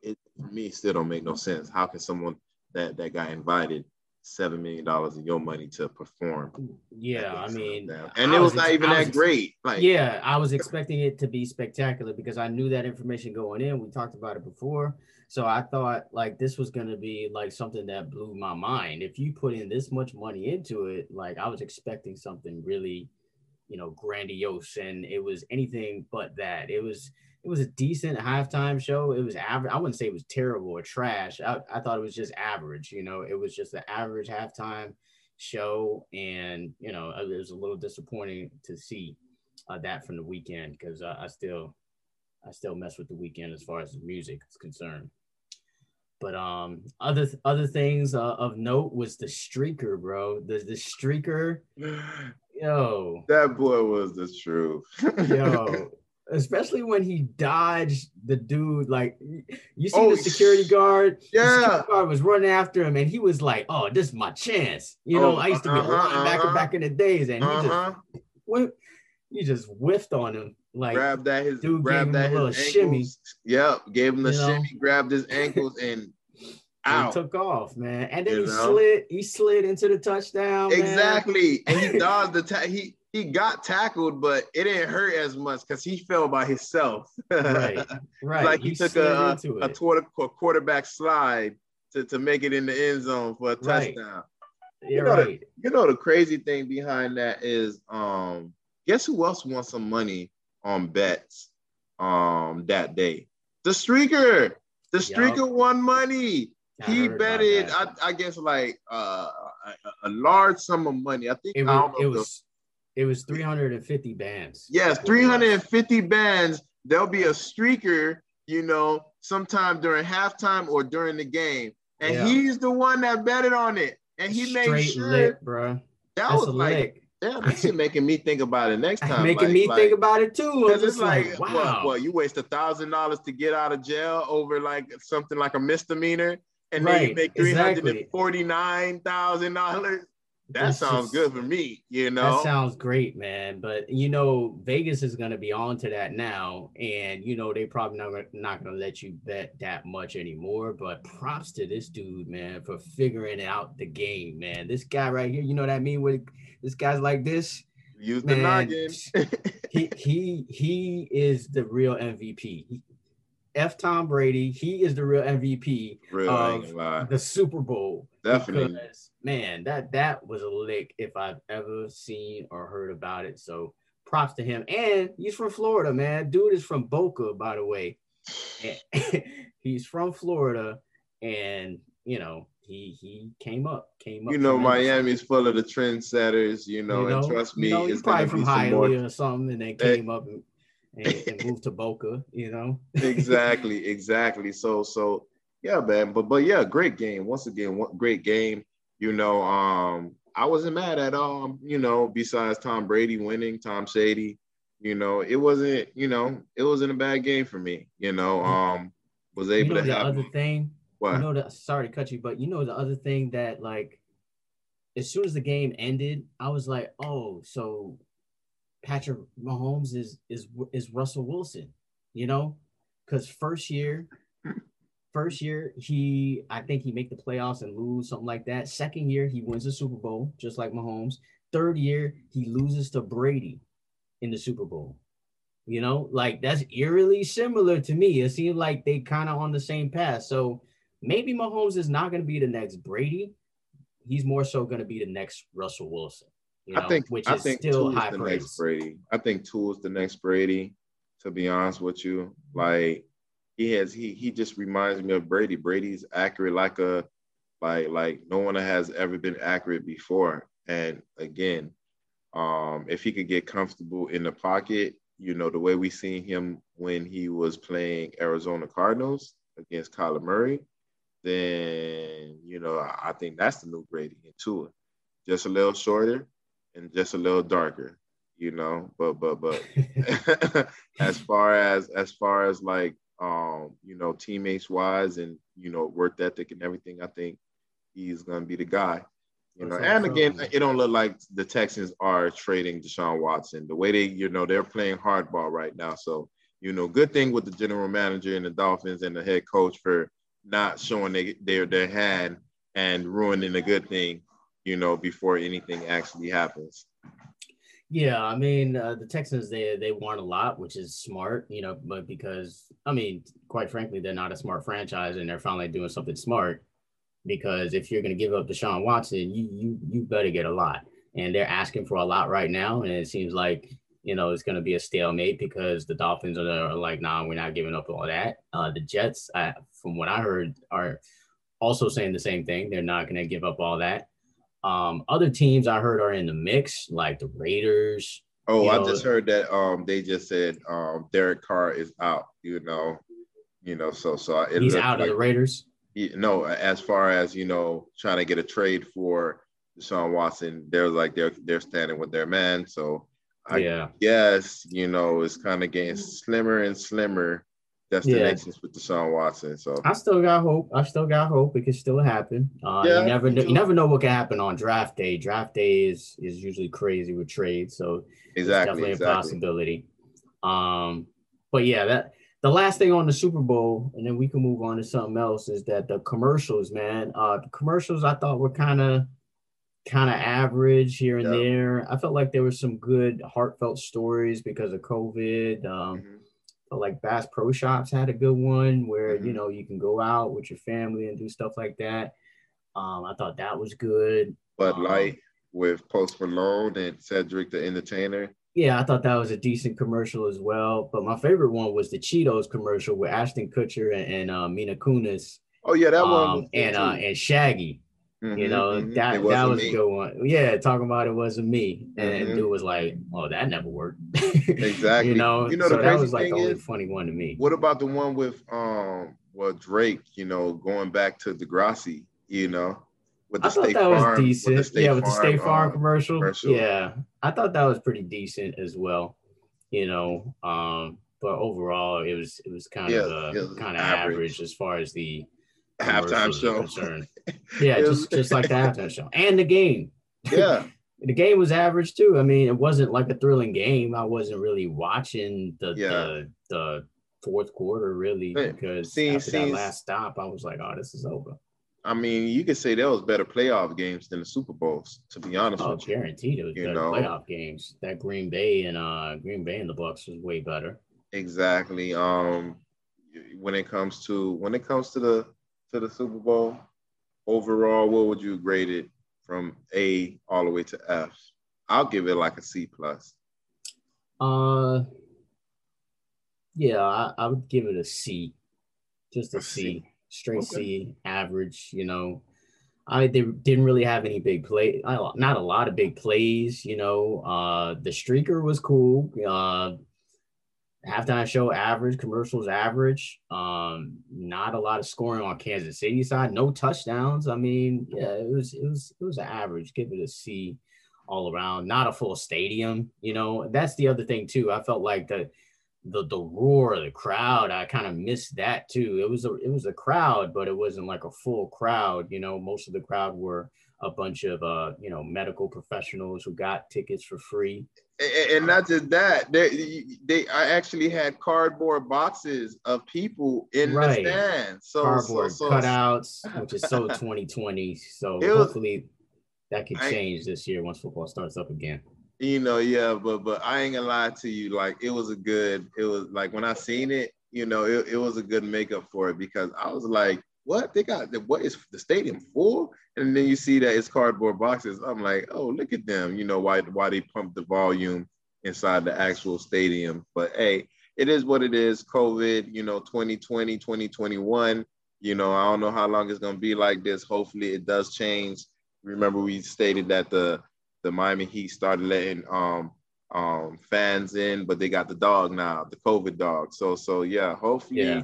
it me still don't make no sense. How can someone that that got invited seven million dollars of your money to perform. Yeah, I mean, and it was, was not even that great. Like, yeah, I was expecting it to be spectacular because I knew that information going in. We talked about it before, so I thought like this was gonna be like something that blew my mind. If you put in this much money into it, like I was expecting something really, you know, grandiose, and it was anything but that. It was it was a decent halftime show. It was average. I wouldn't say it was terrible or trash. I, I thought it was just average. You know, it was just an average halftime show, and you know, it was a little disappointing to see uh, that from the Weeknd because uh, I still, I still mess with the Weeknd as far as the music is concerned. But um, other other things uh, of note was the streaker, bro. The the streaker, yo. That boy was the truth. yo, especially when he dodged the dude. Like you see oh, the security guard. Yeah, the security guard was running after him, and he was like, "Oh, this is my chance." You know, oh, I used to be uh-huh, a linebacker uh-huh. back in the days, and uh-huh. he just uh-huh. he just whiffed on him. Like grabbed that his dude grabbed that his shimmy. Yep, gave him the you shimmy, know? grabbed his ankles, and out. He took off, man, and then you he know? slid. He slid into the touchdown. Exactly, man. and he dodged the ta- he he got tackled, but it didn't hurt as much because he fell by himself. right, right. like he, he took a a, a, quarter, a quarterback slide to, to make it in the end zone for a right. touchdown. You're you know, right. The, you know the crazy thing behind that is, um, guess who else won some money on bets, um, that day? The streaker. The streaker yep. won money. I he betted, I, I, guess, like uh, a, a, large sum of money. I think it was, it was it was 350 bands. Yes, 350 bands. There'll be a streaker, you know, sometime during halftime or during the game. And yeah. he's the one that betted on it. And he Straight made sure lit, bro. That That's was like lick. Yeah, this is making me think about it next time. making like, me like, think about it too. Because it's like, like, wow, what, what, you waste a thousand dollars to get out of jail over like something like a misdemeanor, and right, then you make three hundred and forty nine thousand dollars. That it's sounds just, good for me, you know. That sounds great, man. But you know, Vegas is gonna be on to that now, and you know they probably not not gonna let you bet that much anymore. But props to this dude, man, for figuring out the game, man. This guy right here, you know what I mean? With this guy's like this. Use the noggin. he he he is the real MVP. F. Tom Brady, he is the real MVP real, of the Super Bowl. Definitely. Because, man, that that was a lick if I've ever seen or heard about it. So props to him. And he's from Florida, man. Dude is from Boca, by the way. he's from Florida, and you know, he he came up, came up. You know, Miami's full of the trendsetters, you know, you know and trust me, you know, it's probably from Hialeah or something, and then came up and and, and move to Boca, you know. exactly, exactly. So so yeah, man. But but yeah, great game. Once again, one, great game. You know, um, I wasn't mad at all. You know, besides Tom Brady winning, Tom Shady. You know, it wasn't. You know, it wasn't a bad game for me. You know, um, was able you know to the have other thing. What? You know, the, sorry to cut you, but you know the other thing that like, as soon as the game ended, I was like, oh, so Patrick Mahomes is is is Russell Wilson, you know, because first year, first year he I think he make the playoffs and lose something like that. Second year he wins the Super Bowl just like Mahomes. Third year he loses to Brady in the Super Bowl. You know, like that's eerily similar to me. It seems like they kind of on the same path. So maybe Mahomes is not going to be the next Brady. He's more so going to be the next Russell Wilson. You know, I think which I is think still high the praise. next Brady. I think Tua's the next Brady. To be honest with you, like he has, he he just reminds me of Brady. Brady's accurate like a like like no one has ever been accurate before. And again, um, if he could get comfortable in the pocket, you know, the way we seen him when he was playing Arizona Cardinals against Kyler Murray, then you know I think that's the new Brady in Tua. Just a little shorter, and just a little darker, you know. But but but as far as as far as like um, you know, teammates wise and you know, work ethic and everything, I think he's gonna be the guy. You know, and again, it don't look like the Texans are trading Deshaun Watson. The way they, you know, they're playing hardball right now. So, you know, good thing with the general manager and the Dolphins and the head coach for not showing they, their their hand and ruining a good thing, you know, before anything actually happens. Yeah, I mean uh, the Texans they they want a lot, which is smart, you know, but because I mean, quite frankly, they're not a smart franchise, and they're finally doing something smart. Because if you're going to give up Deshaun Watson, you you you better get a lot, and they're asking for a lot right now, and it seems like you know it's going to be a stalemate because the Dolphins are, like, nah, we're not giving up all that. Uh, the Jets, I, from what I heard, are also saying the same thing. They're not going to give up all that. Um, other teams I heard are in the mix, like the Raiders. Oh, I know, just heard that um they just said um Derek Carr is out, you know, you know, so so he's out like, of the Raiders. No, as far as you know, trying to get a trade for Sean Watson, they're like they're they're standing with their man. So I yeah. guess you know it's kind of getting slimmer and slimmer destinations yeah. with Deshaun Watson. So I still got hope. I still got hope. It could still happen. Uh, yeah, you never know. You never know what can happen on draft day. Draft day is is usually crazy with trades, so exactly, it's definitely exactly. a possibility. Um, but yeah, that the last thing on the Super Bowl, and then we can move on to something else. Is that the commercials, man? Uh, the commercials I thought were kind of kind of average here and yep. there. I felt like there were some good heartfelt stories because of COVID. Um, mm-hmm like Bass Pro Shops had a good one where mm-hmm. you know you can go out with your family and do stuff like that. Um, I thought that was good. But um, like with Post Malone and Cedric the Entertainer. Yeah, I thought that was a decent commercial as well. But my favorite one was the Cheetos commercial with Ashton Kutcher and, and uh, Mila Kunis. Oh yeah, that um, one. and uh, and Shaggy. Mm-hmm, you know, mm-hmm. that that was me. a good one. Yeah, talking about it wasn't me. And mm-hmm. dude was like, Oh, that never worked. exactly. you know, you know, so that was like the only is, funny one to me. What about the one with um well Drake, you know, going back to Degrassi, you know, with the I State that Farm, was decent. With yeah, with the State Farm um, commercial. commercial. Yeah. I thought that was pretty decent as well. You know, um, but overall it was it was kind yeah, of uh, kind of average. average as far as the halftime show. yeah, just just like the halftime show and the game. Yeah. the game was average too. I mean, it wasn't like a thrilling game. I wasn't really watching the yeah. the, the fourth quarter really because see, after see, that last stop, I was like, oh, this is over. I mean, you could say that was better playoff games than the Super Bowls. To be honest oh, with you, guaranteed it was you better know? playoff games. That Green Bay and uh Green Bay and the Bucks was way better. Exactly. Um, when it comes to when it comes to the to the Super Bowl, overall, what would you grade it from A all the way to F? I'll give it like a C plus. Uh, yeah, I, I would give it a C, just a, a C. C, straight okay. C, average. You know, I they didn't really have any big play, not a lot of big plays. You know, uh, the streaker was cool. Uh, halftime show average, commercials average. Um, not a lot of scoring on Kansas City side, no touchdowns. I mean, yeah, it was it was it was an average. Give it a C all around. Not a full stadium, you know. That's the other thing too. I felt like the the the roar, of the crowd, I kind of missed that too. It was a it was a crowd, but it wasn't like a full crowd. You know, most of the crowd were a bunch of uh, you know medical professionals who got tickets for free. And, and not just that, they they I actually had cardboard boxes of people in right. the stands. So cardboard so, so, cutouts, which is so 2020. So was, hopefully that could change I, this year once football starts up again. You know, yeah, but but I ain't gonna lie to you, like it was a good, it was like when I seen it, you know, it, it was a good makeup for it because I was like, what they got what is the stadium full and then you see that it's cardboard boxes. I'm like oh look at them. You know why why they pump the volume inside the actual stadium. But hey it is what it is. Covid you know 2020 2021 you know i don't know how long it's to be like this. Hopefully it does change. Remember we stated that the the miami heat started letting um um fans in but they got the dog now the covid dog. So so yeah hopefully yeah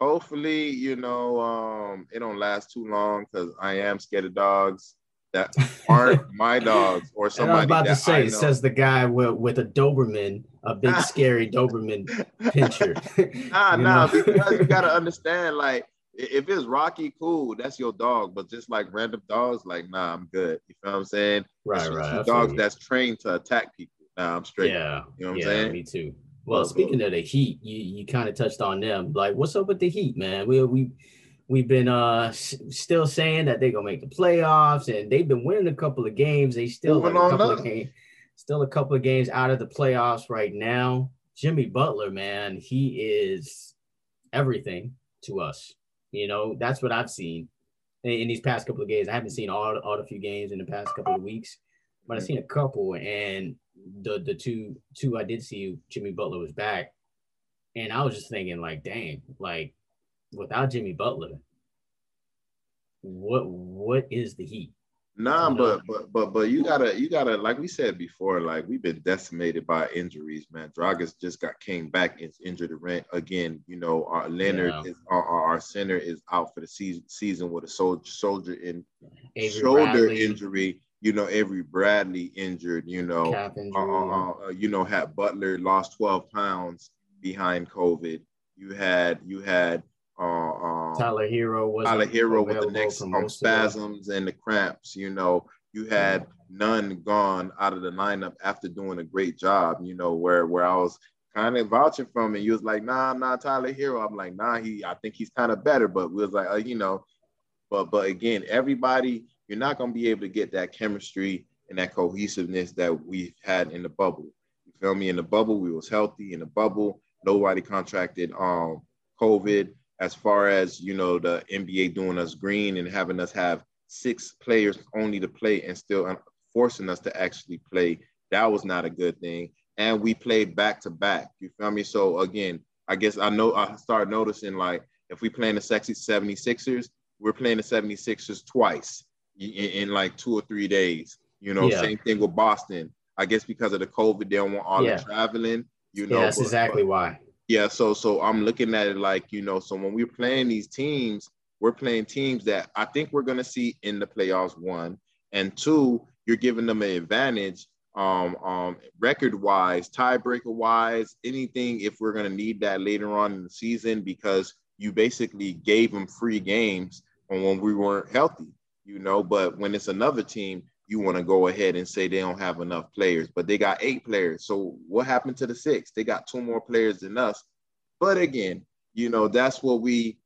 hopefully, you know, um, it don't last too long because I am scared of dogs that aren't my dogs or somebody. I was about to say, says the guy with, with a Doberman, a big scary Doberman pincher. nah, nah, because you gotta understand, like, if it's Rocky, cool, that's your dog. But just like random dogs, like, nah, I'm good. You feel what I'm saying? Right, right. Dogs that's trained to attack people. Nah, I'm straight. Yeah, you know what yeah, I'm saying? Me too. Well, speaking of the Heat, you, you kind of touched on them. Like, what's up with the Heat, man? We we we've been uh s- still saying that they're gonna make the playoffs, and they've been winning a couple of games. They still like, a couple up. of games, still a couple of games out of the playoffs right now. Jimmy Butler, man, he is everything to us. You know, that's what I've seen in, in these past couple of games. I haven't seen all all the few games in the past couple of weeks, but I've seen a couple, and the the two two I did see Jimmy Butler was back, and I was just thinking like, dang, like without Jimmy Butler, what what is the Heat? Nah, No. but but but but you gotta you gotta like we said before, like we've been decimated by injuries, man. Dragas just got came back and injured rent again. You know, our Leonard Yeah. is our, our our center is out for the season season with a soldier shoulder in Avery shoulder Bradley, injury. You know, Avery Bradley injured. You know, uh, uh, uh, you know, had Butler lost 12 pounds behind COVID. You had you had uh, uh, Tyler Herro was Tyler Herro with the next um, most of the- spasms and the cramps. You know, you had Nunn gone out of the lineup after doing a great job. You know, where where I was kind of vouching from, and you was like, nah, nah, Tyler Herro. I'm like, nah, he, I think he's kind of better, but we was like, uh, you know, but but again, everybody, you're not gonna be able to get that chemistry and that cohesiveness that we've had in the bubble. You feel me? In the bubble, we was healthy. In the bubble, nobody contracted um COVID. As far as you know, the NBA doing us green and having us have six players only to play and still um, forcing us to actually play, that was not a good thing. And we played back to back. You feel me? So again, I guess I know I started noticing like if we playing the sexy 76ers, we're playing the 76ers twice in, in like two or three days. You know, Yeah. same thing with Boston. I guess because of the COVID, they don't want all Yeah. the traveling. You know, yeah, that's but- exactly but- why. yeah, so so I'm looking at it like you know, so when we're playing these teams, we're playing teams that I think we're gonna see in the playoffs. One and two, you're giving them an advantage, um, um, record wise, tiebreaker wise, anything. If we're gonna need that later on in the season, because you basically gave them free games on when we weren't healthy, you know. But when it's another team, you want to go ahead and say they don't have enough players, but they got eight players. So what happened to the six? They got two more players than us. But again, you know, that's what we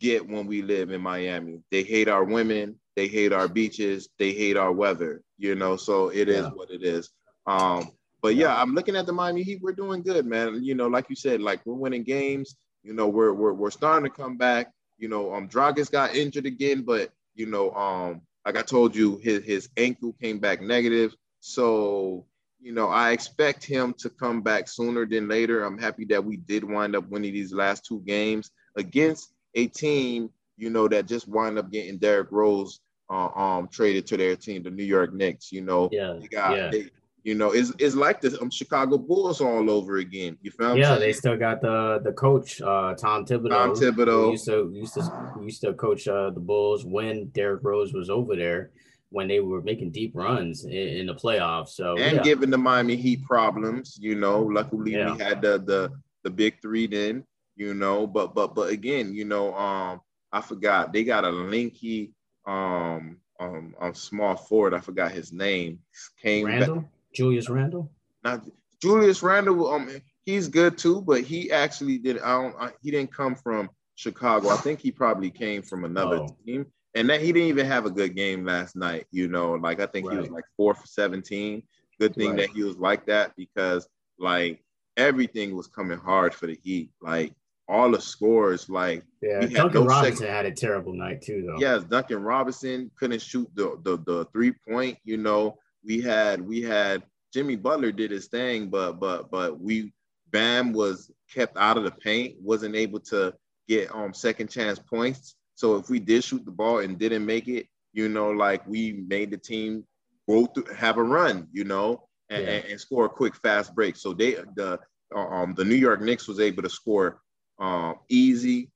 get when we live in Miami. They hate our women, they hate our beaches, they hate our weather, you know, so it is Yeah. what it is. Um, but yeah, I'm looking at the Miami Heat. We're doing good, man. You know, like you said, like we're winning games. You know, we're we're, we're starting to come back. You know, um, Dragas got injured again, but you know, um, like I told you, his his ankle came back negative. So you know, I expect him to come back sooner than later. I'm happy that we did wind up winning these last two games against a team, you know, that just wind up getting Derrick Rose uh, um traded to their team, the New York Knicks. You know, Yeah, they got yeah. they, you know, it's, it's like the um, Chicago Bulls all over again. You feel what Yeah, they still got the the coach, uh, Tom Thibodeau. Tom Thibodeau. used to used to used to coach uh, the Bulls when Derrick Rose was over there when they were making deep runs in, in the playoffs. So and yeah, giving the Miami Heat problems. You know, luckily Yeah. we had the the the big three then. You know, but but but again, you know, um, I forgot they got a linky um um um small forward. I forgot his name. Came back. Julius Randle. Not Julius Randle. Um, he's good too, but he actually did. I don't. I, he didn't come from Chicago. I think he probably came from another Oh. team, and that he didn't even have a good game last night. You know, like I think he was like four for seventeen. Good thing Right. that he was like that because like everything was coming hard for the Heat. Like all the scores, like Yeah, Duncan no Robinson had a terrible night too, though. Yes, Duncan Robinson couldn't shoot the the, the three point. You know, we had we had Jimmy Butler did his thing, but but but we Bam was kept out of the paint, wasn't able to get um second chance points. So if we did shoot the ball and didn't make it, you know, like we made the team go through have a run, you know, and, Yeah. and, and score a quick fast break. So they the um the New York Knicks was able to score um easy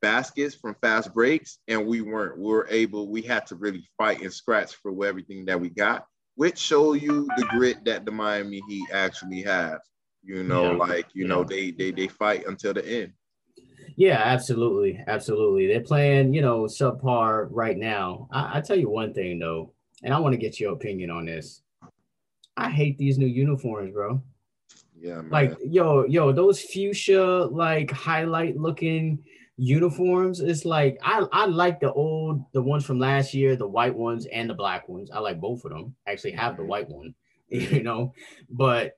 baskets from fast breaks, and we weren't. We were able. We had to really fight and scratch for everything that we got, which show you the grit that the Miami Heat actually have. You know, Yeah. like you know, they they they fight until the end. Yeah, absolutely, absolutely. They're playing, you know, subpar right now. I, I tell you one thing though, and I want to get your opinion on this. I hate these new uniforms, bro. Yeah, man. Like, yo, yo, those fuchsia, like highlight looking uniforms, it's like I I like the old the ones from last year, the white ones and the black ones. I like both of them. I actually have the white one, you mm-hmm. know, but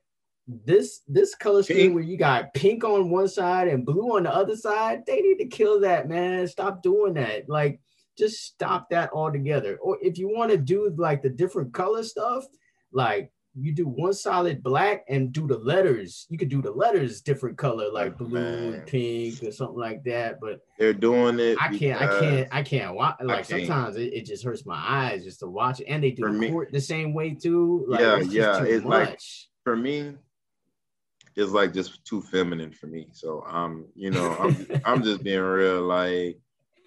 this this color scheme pink. where you got pink on one side and blue on the other side, they need to kill that, man. Stop doing that. Like just stop that altogether. Or if you want to do like the different color stuff, like you do one solid black and do the letters. You could do the letters different color, like blue Man. and pink or something like that. But they're doing it. I can't. I can't. I can't watch. Like can't. sometimes it, it, just hurts my eyes just to watch it. And they do the court the same way too. Like, yeah, it's yeah. It's much. like for me, it's like just too feminine for me. So I'm, um, you know, I'm I'm just being real. Like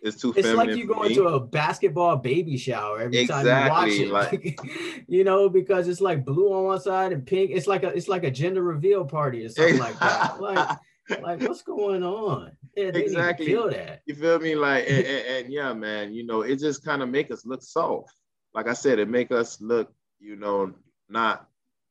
it's too. It's like you going to a basketball baby shower every exactly, time you watch it. Like, you know, because it's like blue on one side and pink. It's like a it's like a gender reveal party or something like that. Like, like what's going on? Yeah, exactly. feel that. You feel me? Like, and, and, and yeah, man. You know, it just kind of make us look soft. Like I said, it make us look, you know, not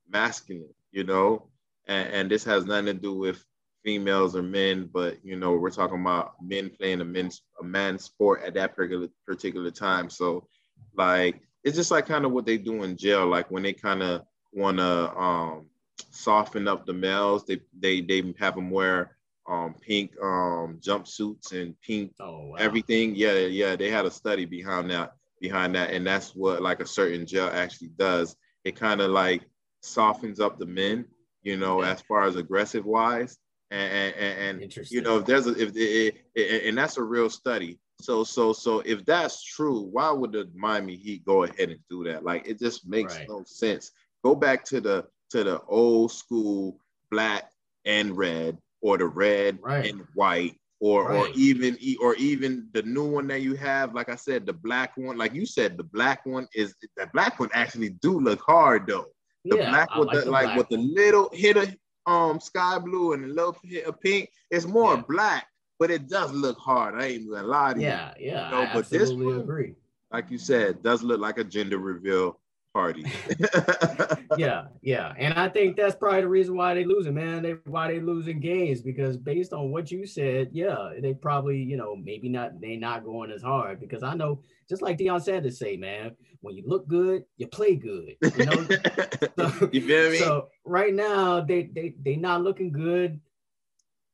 masculine. You know, and, and this has nothing to do with females or men, but you know, we're talking about men playing a men's a man's sport at that particular particular time. So like it's just like kind of what they do in jail, like when they kind of want to um, soften up the males, they they they have them wear um, pink um, jumpsuits and pink oh, wow. everything. Yeah, yeah, they had a study behind that behind that, and that's what like a certain jail actually does. It kind of like softens up the men, you know, yeah. as far as aggressive wise and and, and you know if there's a if it, it, and that's a real study so so so if that's true why would the miami heat go ahead and do that like it just makes right. no sense go back to the to the old school black and red or the red right. and white or right. or even or even the new one that you have like i said the black one like you said the black one is the black one actually do look hard though the yeah, black with like the, the like with the little hit of um sky blue and a little bit of pink. It's more yeah. black, but it does look hard. I ain't gonna lie to yeah, you. Yeah, yeah. You know, but this one, agree. Like you said, does look like a gender reveal party. yeah, yeah, and I think that's probably the reason why they losing, man. They why they losing games because based on what you said, yeah, they probably you know maybe not they not going as hard because I know just like Deion Sanders say, man, when you look good, you play good. You know, so, you feel me? So right now they they they not looking good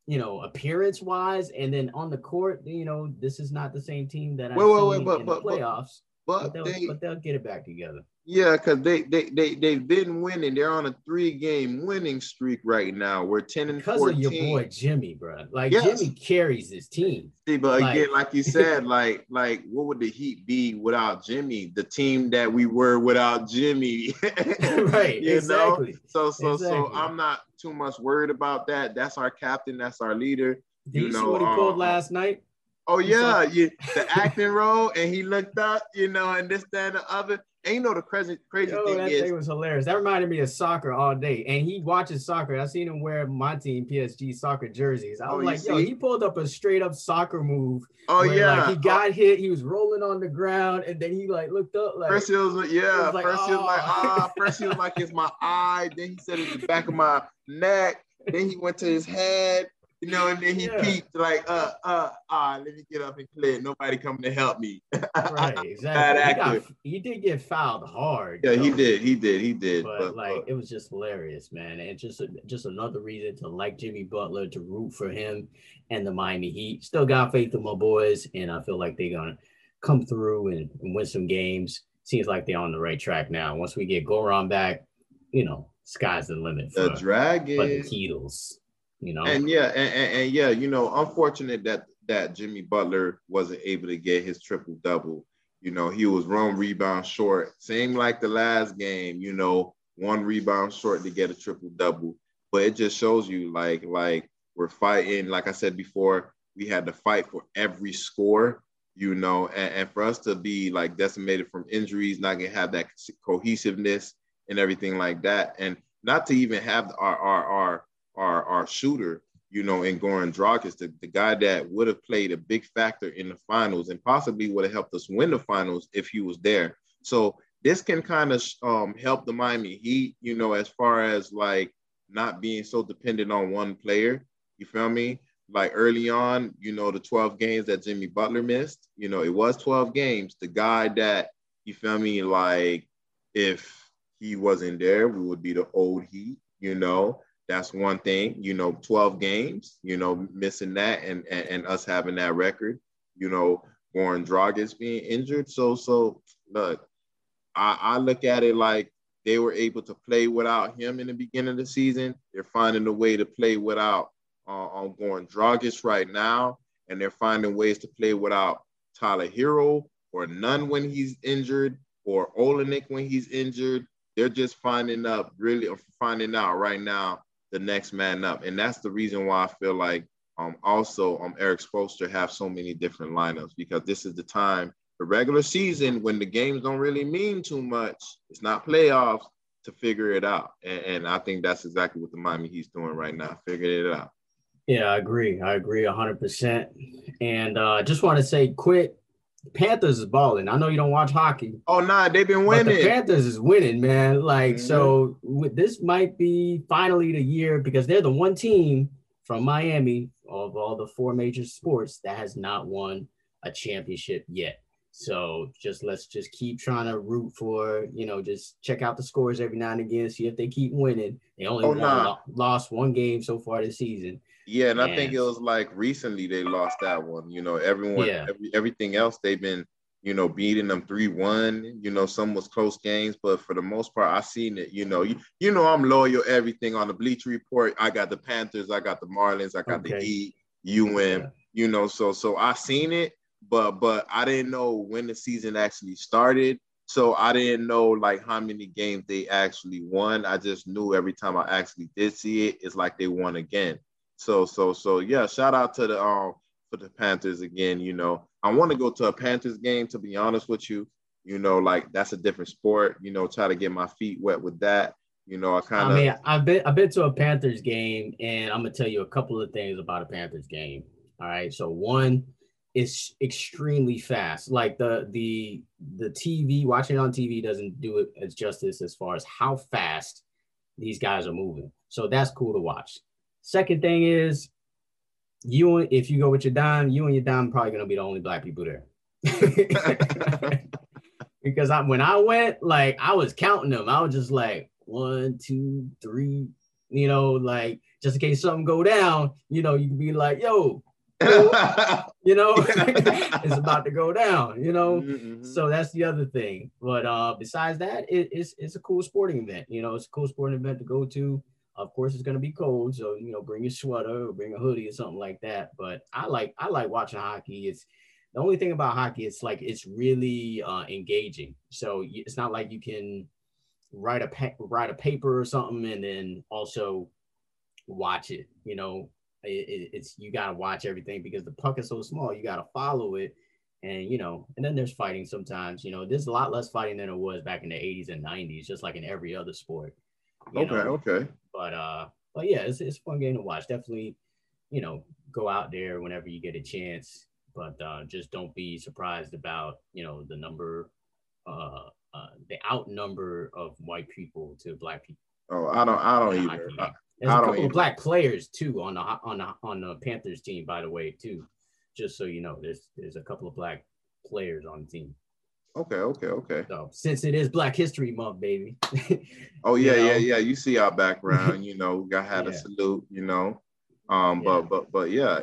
you know, appearance wise, and then on the court, you know, this is not the same team that I wait, wait, wait, but, in but, the playoffs. But, but, they'll, they, but they'll get it back together. Yeah, because they, they they they've been winning. They're on a three game winning streak right now. We're 10 and because 14. of your boy Jimmy, bro. Like yes. Jimmy carries his team. See, but like, again, like you said, like like what would the Heat be without Jimmy? The team that we were without Jimmy. right. you exactly. know? So so exactly. so I'm not too much worried about that. That's our captain, that's our leader. Did you, you know, see what he um, pulled last night? Oh yeah, you, the acting role, and he looked up, you know, and this, that, and the other. You know the crazy, crazy Yo, thing that is, thing was hilarious. That reminded me of soccer all day. And he watches soccer. I seen him wear my team PSG soccer jerseys. I was oh, like, yo, he pulled up a straight up soccer move. Oh where, yeah, like, he got oh. hit. He was rolling on the ground, and then he like looked up. Like first he was like, yeah. Was like, first oh. he was like, ah. First he was like, it's my eye. Then he said it's the back of my neck. Then he went to his head you know, and then he yeah. peeped like, uh, uh, ah, let me get up and play. Nobody coming to help me. right, exactly. he, got, he, did get fouled hard. Yeah, he did. He did. He did. But, but like, but. it was just hilarious, man, and just just another reason to like Jimmy Butler, to root for him and the Miami Heat. Still got faith in my boys, and I feel like they're gonna come through and, and win some games. Seems like they're on the right track now. Once we get Goran back, you know, sky's the limit. For, the Dragon. For the Heatles you know. And yeah, and, and, and, yeah, you know, unfortunate that that Jimmy Butler wasn't able to get his triple double. You know, he was one rebound short, same like the last game. You know, one rebound short to get a triple double. But it just shows you, like, like we're fighting. Like I said before, we had to fight for every score. You know, and, and for us to be like decimated from injuries, not gonna have that cohesiveness and everything like that, and not to even have our our our our, our shooter, you know, in Goran Dragic, the, the guy that would have played a big factor in the finals and possibly would have helped us win the finals if he was there. So this can kind of um, help the Miami Heat, you know, as far as like not being so dependent on one player. You feel me? like early on, you know, the 12 games that Jimmy Butler missed, you know, it was 12 games. The guy that, you feel me, like if he wasn't there, we would be the old Heat, you know. That's one thing, you know, 12 games, you know, missing that and, and, and us having that record, you know, Goran Dragic being injured. So, so look, I, I look at it like they were able to play without him in the beginning of the season. They're finding a way to play without uh, on Goran Dragic right now, and they're finding ways to play without Tyler Herro or Nunn when he's injured or Olynyk when he's injured. They're just finding up really finding out right now the next man up. And that's the reason why I feel like um, also um, Erik Spoelstra have so many different lineups because this is the time, the regular season, when the games don't really mean too much. It's not playoffs to figure it out. And, and I think that's exactly what the Miami Heat's doing right now, figuring it out. Yeah, I agree. I agree 100%. And I uh, just want to say quick Panthers is balling. I know you don't watch hockey. Oh nah, they've been winning. the Panthers is winning, man. Like mm-hmm. so, this might be finally the year because they're the one team from Miami of all the four major sports that has not won a championship yet. So just let's just keep trying to root for, you know, just check out the scores every now and again, see if they keep winning. They only oh, nah. lost one game so far this season. Yeah, and, and, I think it was like recently they lost that one. You know, everyone, yeah. every, everything else they've been, you know, beating them three one. You know, some was close games, but for the most part, I seen it. You know, you, you know, I'm loyal everything on the Bleacher Report. I got the Panthers, I got the Marlins, I got okay. the Heat, UM. Yeah. You know, so so I seen it, but but I didn't know when the season actually started. So I didn't know like how many games they actually won. I just knew every time I actually did see it, it's like they won again. So so so yeah, shout out to the um for the Panthers again. You know, I want to go to a Panthers game to be honest with you. You know, like that's a different sport. You know, try to get my feet wet with that. You know, I kind of. I mean, I've been I've been to a Panthers game, and I'm gonna tell you a couple of things about a Panthers game. All right, so one is extremely fast. Like the the the TV watching on TV doesn't do it as justice as far as how fast these guys are moving. So that's cool to watch. Second thing is, you if you go with your dime, you and your dime probably gonna be the only black people there. because I when I went, like I was counting them. I was just like one, two, three, you know, like just in case something go down, you know, you can be like, yo, you know, it's about to go down, you know. Mm-hmm. So that's the other thing. But uh besides that, it, it's it's a cool sporting event. You know, it's a cool sporting event to go to. Of course, it's gonna be cold, so you know, bring your sweater or bring a hoodie or something like that. But I like I like watching hockey. It's the only thing about hockey. It's like it's really uh, engaging. So it's not like you can write a pa- write a paper or something and then also watch it. You know, it, it's you gotta watch everything because the puck is so small. You gotta follow it, and you know, and then there's fighting sometimes. You know, there's a lot less fighting than it was back in the 80s and 90s, just like in every other sport. okay, know? okay. But uh, but yeah, it's it's a fun game to watch. Definitely, you know, go out there whenever you get a chance. But uh, just don't be surprised about you know the number, uh, uh the outnumber of white people to black people. Oh, I don't, I don't either. I, There's I a couple of black players too on the on the on the Panthers team, by the way, too. Just so you know, there's there's a couple of black players on the team. Okay, okay, okay. So since it is Black History Month, baby. oh yeah, know? yeah, yeah. You see our background, you know, got had yeah. a salute, you know. Um, yeah. but but but yeah,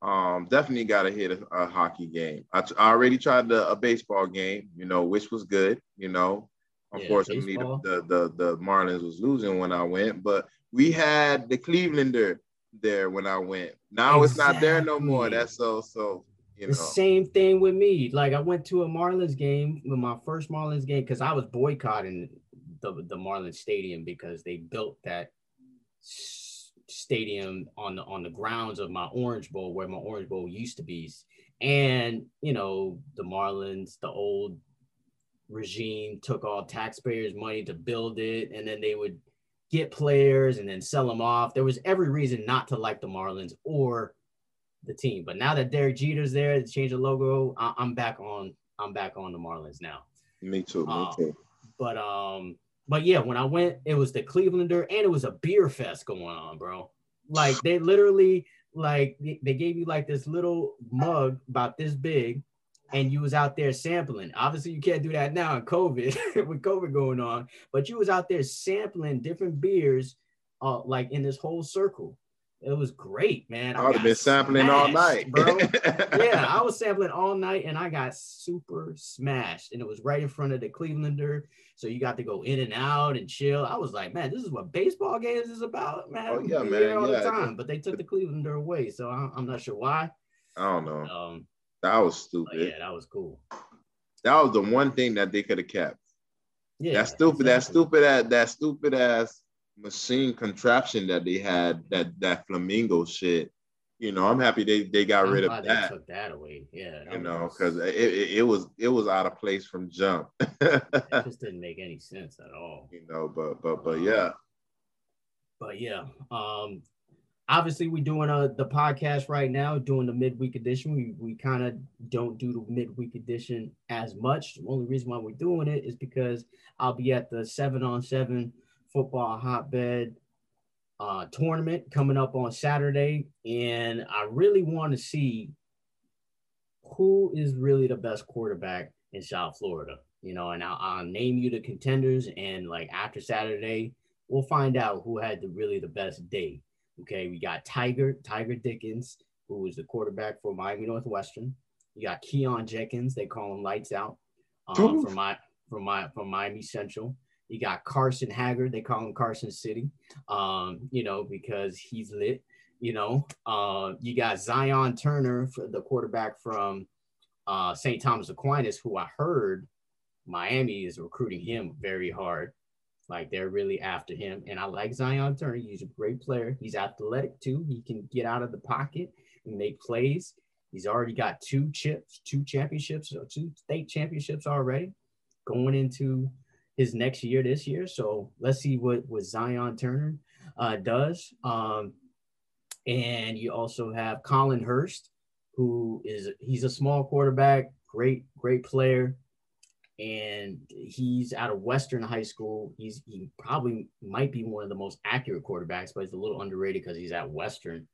um, definitely got to hit a, a, hockey game. I, t- I already tried the, a baseball game, you know, which was good, you know. Unfortunately, yeah, the, the the Marlins was losing when I went, but we had the Clevelander there when I went. Now exactly. it's not there no more. That's so so you the same thing with me. Like I went to a Marlins game, with my first Marlins game, because I was boycotting the the Marlins stadium because they built that stadium on the on the grounds of my Orange Bowl, where my Orange Bowl used to be, and you know the Marlins, the old regime took all taxpayers' money to build it, and then they would get players and then sell them off. There was every reason not to like the Marlins or the team. But now that Derek Jeter's there, to change the logo, I- am back on. I'm back on the Marlins now. Me too. Me um, too. But um, but yeah, when I went, it was the Clevelander, and it was a beer fest going on, bro. Like they literally like they gave you like this little mug about this big, and you was out there sampling. Obviously, you can't do that now in COVID with COVID going on, but you was out there sampling different beers, uh, like in this whole circle. It was great, man. I would have been sampling all night, bro. yeah, I was sampling all night and I got super smashed. And it was right in front of the Clevelander. So you got to go in and out and chill. I was like, man, this is what baseball games is about, man. Oh, yeah, man. All yeah. the time. But they took the Clevelander away. So I'm not sure why. I don't know. Um, that was stupid. yeah, that was cool. That was the one thing that they could have kept. Yeah, that stupid, exactly. that stupid ass, that stupid ass machine contraption that they had that that flamingo shit. You know i'm happy they they got I'm rid of that took that away. Yeah you know because it, it, it, was it was out of place from jump. It just didn't make any sense at all. You know but but but um, yeah. but yeah um obviously we're doing a uh, the podcast right now doing the midweek edition. We we kind of don't do the midweek edition as much. The only reason why we're doing it is because i'll be at the seven on seven football hotbed uh, tournament coming up on Saturday, and I really want to see who is really the best quarterback in South Florida. You know, and I'll, I'll name you the contenders, and like after Saturday, we'll find out who had the really the best day. Okay, we got Tiger Tiger Dickens, who is the quarterback for Miami Northwestern. You got Keon Jenkins, they call him Lights Out, um, from my from my from Miami Central. You got Carson Haggard. They call him Carson City, um, you know, because he's lit. You know, uh, you got Zion Turner, the quarterback from uh, St. Thomas Aquinas, who I heard Miami is recruiting him very hard. Like they're really after him. And I like Zion Turner. He's a great player. He's athletic too. He can get out of the pocket and make plays. He's already got two chips, two championships, two state championships already going into his next year this year. So let's see what, what Zion Turner uh, does. Um, and you also have Colin Hurst, who is he's a small quarterback, great, great player. And he's out of Western High School. He's he probably might be one of the most accurate quarterbacks, but he's a little underrated because he's at Western.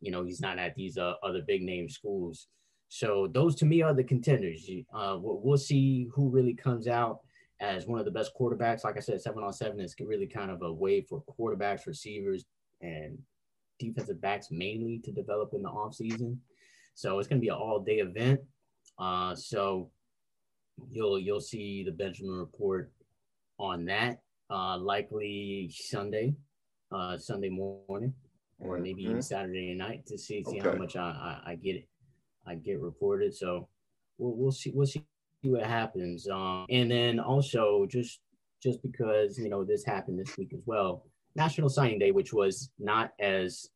You know, he's not at these uh, other big name schools. So those to me are the contenders. Uh, we'll, we'll see who really comes out as one of the best quarterbacks. Like I said, seven on seven is really kind of a way for quarterbacks, receivers, and defensive backs mainly to develop in the offseason. So it's going to be an all day event. Uh, so you'll you'll see the Benjamin report on that uh, likely Sunday, uh, Sunday morning, or maybe mm-hmm. even Saturday night to see see okay. how much I, I, I get it I get reported. So we'll we'll see we'll see see what happens. Um, and then also just just because you know this happened this week as well, National Signing Day, which was not as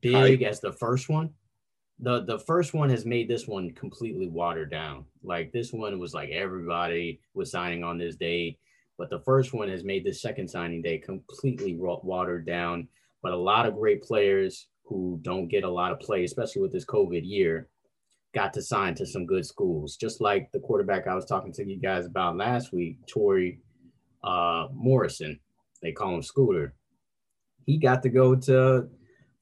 big as the first one. The the first one has made this one completely watered down. Like this one was like everybody was signing on this day, but the first one has made the second signing day completely watered down. But a lot of great players who don't get a lot of play, especially with this COVID year, got to sign to some good schools, just like the quarterback I was talking to you guys about last week, Tori uh, Morrison. They call him Scooter. He got to go to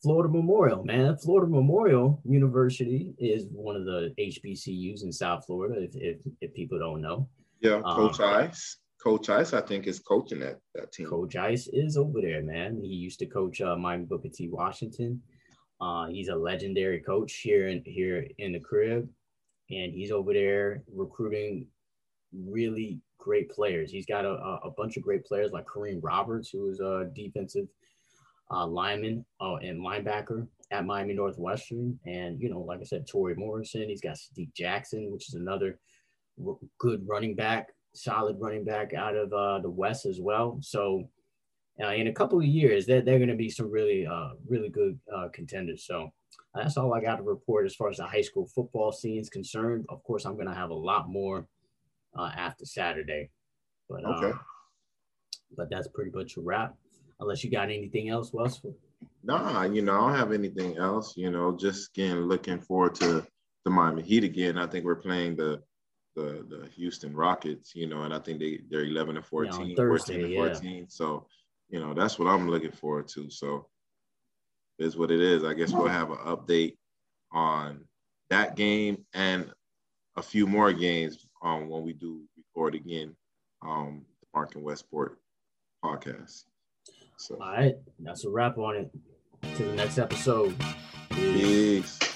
Florida Memorial, man. Florida Memorial University is one of the HBCUs in South Florida, if, if, if people don't know. Yeah, Coach um, Ice. Coach Ice, I think, is coaching that, that team. Coach Ice is over there, man. He used to coach uh, Miami Booker T. Washington. Uh, he's a legendary coach here in here in the crib, and he's over there recruiting really great players. He's got a, a bunch of great players like Kareem Roberts, who is a defensive uh, lineman uh, and linebacker at Miami Northwestern, and you know, like I said, Tori Morrison. He's got Steve Jackson, which is another r- good running back, solid running back out of uh, the West as well. So uh, in a couple of years, they're, they're going to be some really, uh, really good uh, contenders. So that's all I got to report as far as the high school football scene is concerned. Of course, I'm going to have a lot more uh, after Saturday, but uh, okay. but that's pretty much a wrap. Unless you got anything else, Wes? Nah, you know, I don't have anything else. You know, just again looking forward to the Miami Heat again. I think we're playing the the the Houston Rockets. You know, and I think they they're 11 and 14, yeah, Thursday, 14 and 14. Yeah. So you know, that's what I'm looking forward to. So is what it is. I guess we'll have an update on that game and a few more games um, when we do record again um, the Mark and Westport podcast. So. All right, that's a wrap on it. To the next episode. Peace. Peace.